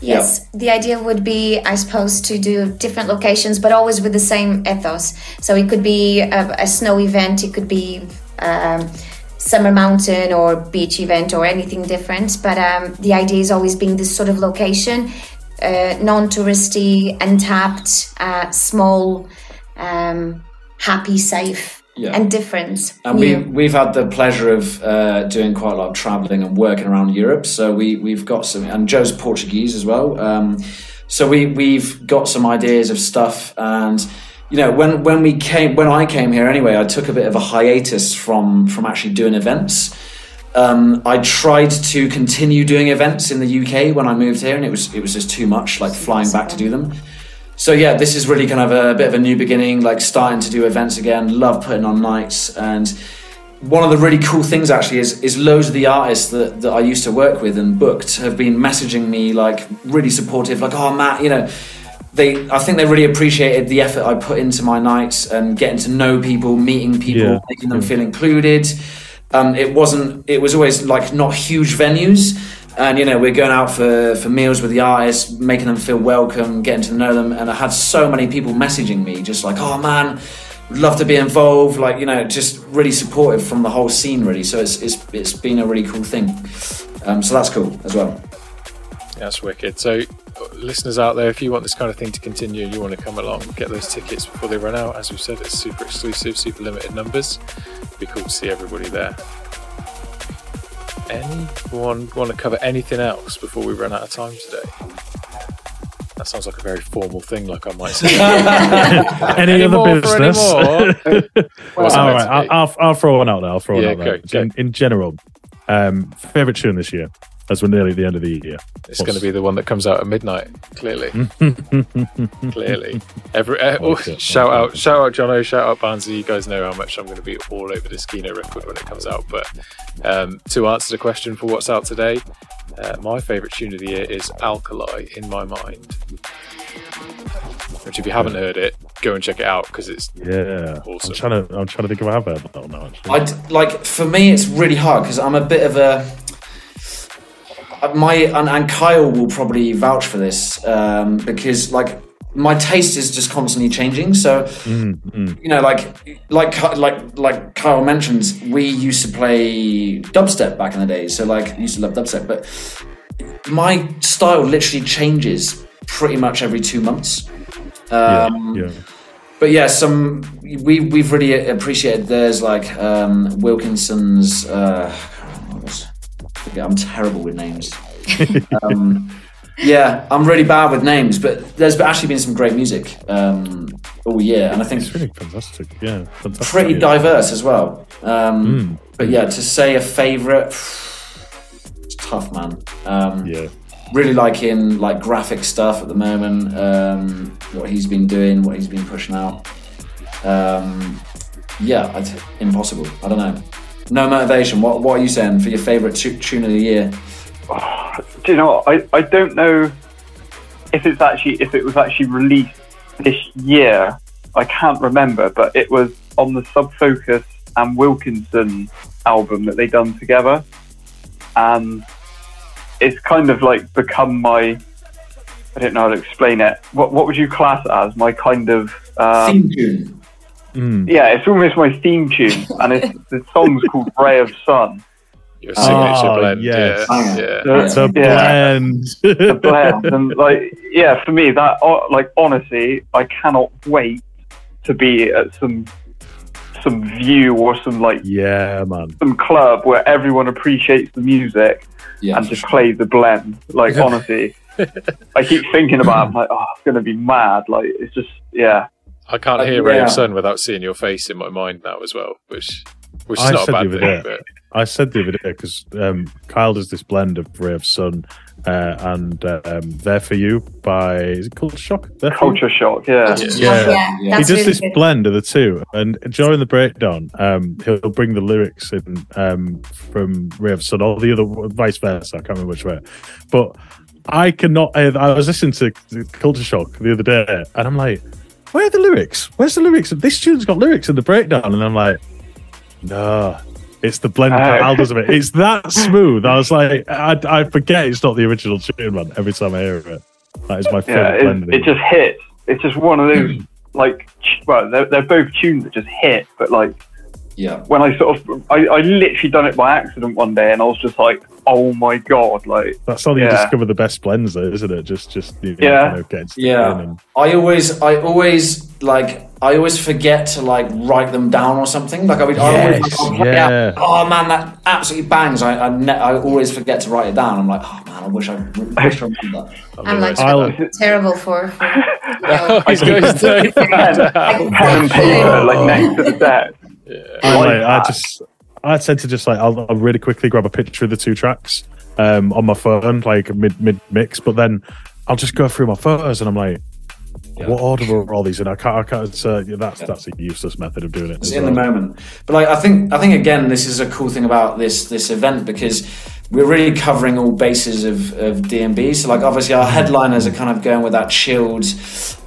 Yes, the idea would be, I suppose, to do different locations, but always with the same ethos. So it could be a, a snow event, it could be um, summer mountain or beach event or anything different. But um, the idea is always being this sort of location, uh, non-touristy, untapped, uh, small, um, happy, safe, Yeah. and different. And we, we've had the pleasure of uh, doing quite a lot of traveling and working around Europe. So we, we've got some, and Jo's Portuguese as well. Um, so we, we've got some ideas of stuff. And, you know, when, when we came, when I came here anyway, I took a bit of a hiatus from, from actually doing events. Um, I tried to continue doing events in the UK when I moved here, and it was it was just too much, like flying back to do them. So yeah, this is really kind of a, bit of a new beginning, like starting to do events again. Love putting on nights, and one of the really cool things actually is is loads of the artists that, that I used to work with and booked have been messaging me like really supportive, like oh Matt, you know. They, I think they really appreciated the effort I put into my nights and getting to know people, meeting people, Yeah. making them feel included. Um, it wasn't. It was always like not huge venues, and you know we're going out for for meals with the artists, making them feel welcome, getting to know them. And I had so many people messaging me, just like, "Oh man, love to be involved." Like you know, just really supportive from the whole scene, really. So it's it's it's been a really cool thing. Um, so that's cool as well. That's wicked. So, listeners out there, if you want this kind of thing to continue you want to come along, get those tickets before they run out. As we've said, it's super exclusive, super limited numbers. Be cool to see everybody there. Anyone want to cover anything else before we run out of time today? That sounds like a very formal thing, like I might say. Any, Any other more for any business? more? What's it All right, I'll. I'll, I'll throw one out there. I'll throw one Yeah, out there. go, go. In, in general, um, favorite tune this year, as we're nearly the end of the year. It's going to be the one that comes out at midnight. Clearly, clearly. Every uh, oh, Okay, shout out, shout out, Jono, shout out, Barnsey. You guys know how much I'm going to be all over this Kino record when it comes out. But um, to answer the question for what's out today, uh, my favourite tune of the year is Alkali in my mind. Which, if you haven't heard it, go and check it out because it's Yeah, Awesome. I'm trying to. I'm trying to think if I have heard that one now. Actually, I d- like for me, it's really hard because I'm a bit of a. uh, My and, and Kyle will probably vouch for this um, because like my taste is just constantly changing. So you know, like like like like Kyle mentions, we used to play dubstep back in the day. So like used to love dubstep, but my style literally changes pretty much every two months. Um, yeah, yeah. but yeah, some we we've really appreciated. There's like um, Wilkinson's. Uh, what was- forget, I'm terrible with names. um, yeah, I'm really bad with names, but there's actually been some great music um, all year, and I think It's really fantastic. Yeah, fantastic. pretty yeah. diverse as well. Um, Mm. But yeah, to say a favourite, it's tough, man. Um, Yeah, really liking like Graphix stuff at the moment. Um, what he's been doing, what he's been pushing out. Um, yeah, impossible. I don't know. No motivation. What What are you saying for your favourite tu- tune of the year? Do you know what? I, I don't know if it's actually if it was actually released this year. I can't remember, but it was on the Sub Focus and Wilkinson album that they done together, and it's kind of like become my. I don't know how to explain it. What what would you class it as? My kind of um, Theme tune. Mm. yeah, it's almost my theme tune, and it's, the song's called "Ray of Sun." Your signature Oh, blend. yes. Yeah. Yeah. yeah. The, It's a yeah, blend. the blend, and like yeah, for me that uh, like honestly, I cannot wait to be at some some view or some like yeah, man. some club where everyone appreciates the music Yeah, and for just sure. play the blend. Like honestly, I keep thinking about. It, I'm like, oh, it's gonna be mad. Like it's just yeah. I can't Uh, hear Ray yeah. of Sun without seeing your face in my mind now as well, which which is I not a said bad the thing. other day- I said the other day because um, Kyle does this blend of Ray of Sun uh, and um, There For You by, is it Culture Shock? There For You? Culture shock. Yeah. Yeah. yeah, Yeah. he does really this good. blend of the two, and during the breakdown, um, he'll bring the lyrics in um, from Ray of Sun or the other, vice versa. I can't remember which way, but I cannot. I, I was listening to Culture Shock the other day, and I'm like, "Where are the lyrics? Where's the lyrics? This tune's got lyrics in the breakdown," and I'm like, "No." It's the blend Oh. Kyle does of it. It's that smooth. I was like, I, I forget it's not the original tune, man. Every time I hear it, that is my Yeah, favorite blend. it, it just hits. It's just one of those like well, they're, they're both tunes that just hit, but like Yeah. when I sort of I, I literally done it by accident one day, and I was just like, oh my god, like That's how you Yeah. discover the best blends, though, isn't it? Just, just you know, Yeah. kind of getting Yeah. and- I always, I always like, I always forget to like write them down or something. Like I would, I Yes, I'll play oh, yeah. out, oh man, that absolutely bangs. I, I, ne- I always forget to write it down. I'm like, oh man, I wish I, wish I remembered that. I'm like I'll- terrible for. for Oh, he's going to pen, pen and paper like next to the desk. I, like like, I just, I tend to just like, I'll, I'll really quickly grab a picture of the two tracks um, on my phone, like mid mid mix, but then I'll just go through my photos and I'm like, what order are all these in? I can't, I can't. It's, uh, yeah, that's that's a useless method of doing it. It's as in the moment. But like, I think, I think again, this is a cool thing about this this event because we're really covering all bases of, of DnB. So like, obviously, our headliners are kind of going with that chilled,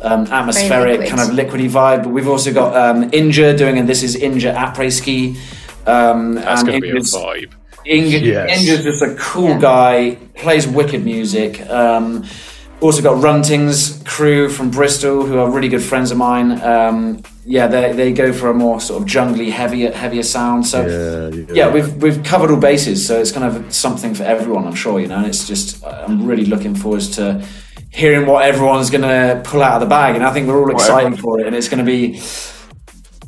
um, atmospheric, liquid. kind of liquidy vibe. But we've also got um, Inja doing, and this is Inja après ski. Um, That's and going to be a Inja's- vibe. Inja, Yes. Inja's just a cool Yeah. guy, plays wicked music. Um, also got Runting's crew from Bristol, who are really good friends of mine. Um, yeah, they, they go for a more sort of jungly, heavier heavier sound. So Yeah, yeah. yeah, we've we've covered all bases, so it's kind of something for everyone, I'm sure. You know, and it's just I'm really looking forward to hearing what everyone's going to pull out of the bag, and I think we're all excited for it, and it's going to be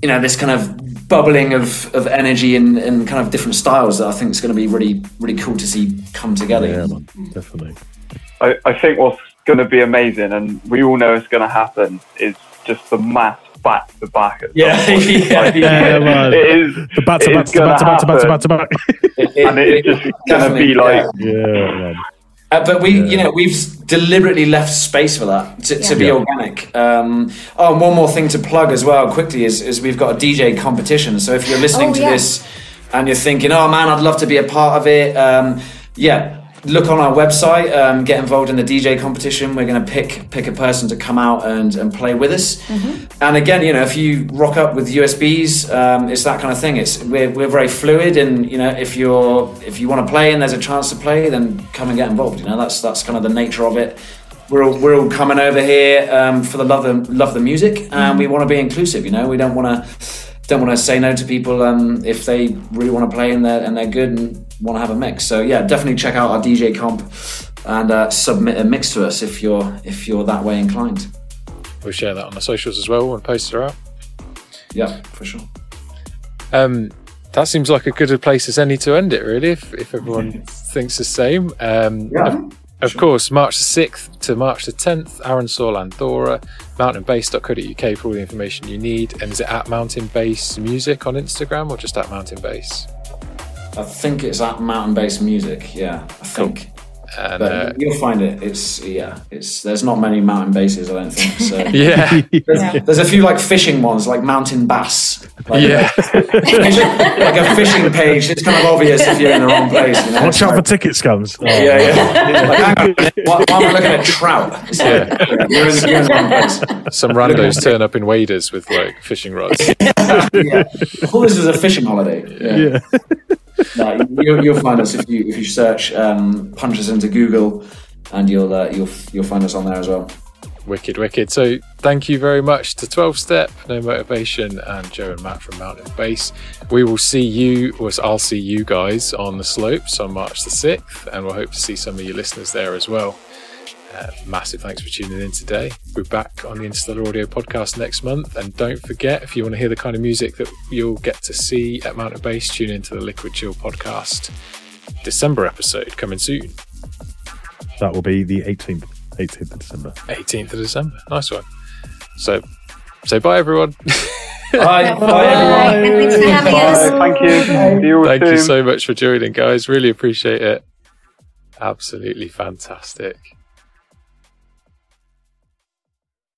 you know this kind of bubbling of, of energy and, and kind of different styles that I think is going to be really really cool to see come together. yeah, man, definitely. I, I think what's going to be amazing, and we all know it's going to happen, is just the mass back to back. at some Yeah, point. yeah, Like, yeah, man. It is. The back to it back to back to gonna back to back to back to back. It- it- and it's it- just going to be like, yeah. Yeah. Uh, but we, you know, we've deliberately left space for that to, to be Yeah. organic. Um, oh, and one more thing to plug as well quickly is, is we've got a DJ competition. So if you're listening Oh, to yeah. this and you're thinking, oh man, I'd love to be a part of it, um, yeah, look on our website, um, get involved in the DJ competition. We're going to pick pick a person to come out and, and play with us. And again, you know, if you rock up with USBs, um, it's that kind of thing. It's we're, we're very fluid, and you know, if you're if you want to play and there's a chance to play, then come and get involved. You know, that's that's kind of the nature of it. We're all, we're all coming over here um, for the love of love the music, and we want to be inclusive. You know, we don't want to don't want to say no to people um, if they really want to play and they're and they're good and want to have a mix. So yeah, definitely check out our DJ comp and uh, submit a mix to us if you're if you're that way inclined. We'll share that on the socials as well when posts are out. Yeah, for sure. Um, that seems like a good place as any to end it, really, if, if everyone thinks the same. Um, Yeah. Of, of course, March the 6th to March the 10th, Arinsal Andorra, mountainbass.co.uk for all the information you need. And is it at Mountain Bass Music on Instagram or just at Mountain Bass? I think it's at Mountain Bass Music. Yeah, I think. And But uh, you'll find it. It's yeah. It's there's not many mountain bases. I don't think. So yeah, there's, there's a few like fishing ones, like mountain bass. Like, yeah, like a fishing page. It's kind of obvious if you're in the wrong place. You know? Watch It's out for like- ticket scams. Oh. yeah, yeah. Like, hang on, why, why am I looking at trout? It's like, Yeah. You're, in, you're in the wrong place. some randos turn up in waders with like fishing rods. Yeah. All this is a fishing holiday. Yeah. Yeah. No, you, you'll find us if you if you search um, punch us into Google, and you'll uh, you'll you'll find us on there as well. Wicked, wicked. So thank you very much to 12 Step, No Motivation, and Jo and Matt from Mountain Bass. We will see you, or I'll see you guys on the slopes on March the 6th, and we'll hope to see some of your listeners there as well. Uh, massive thanks for tuning in today. We're back on the Interstellar Audio podcast next month. And don't forget, if you want to hear the kind of music that you'll get to see at Mountain Bass, tune into the Liquid Chill podcast December episode coming soon. That will be the 18th, 18th of December. 18th of December. Nice one. So, say bye, everyone. Bye, bye, Bye. everyone. Thanks for having us. Bye. Thank you. See you all Thank you so much for joining, guys. Really appreciate it. Absolutely fantastic.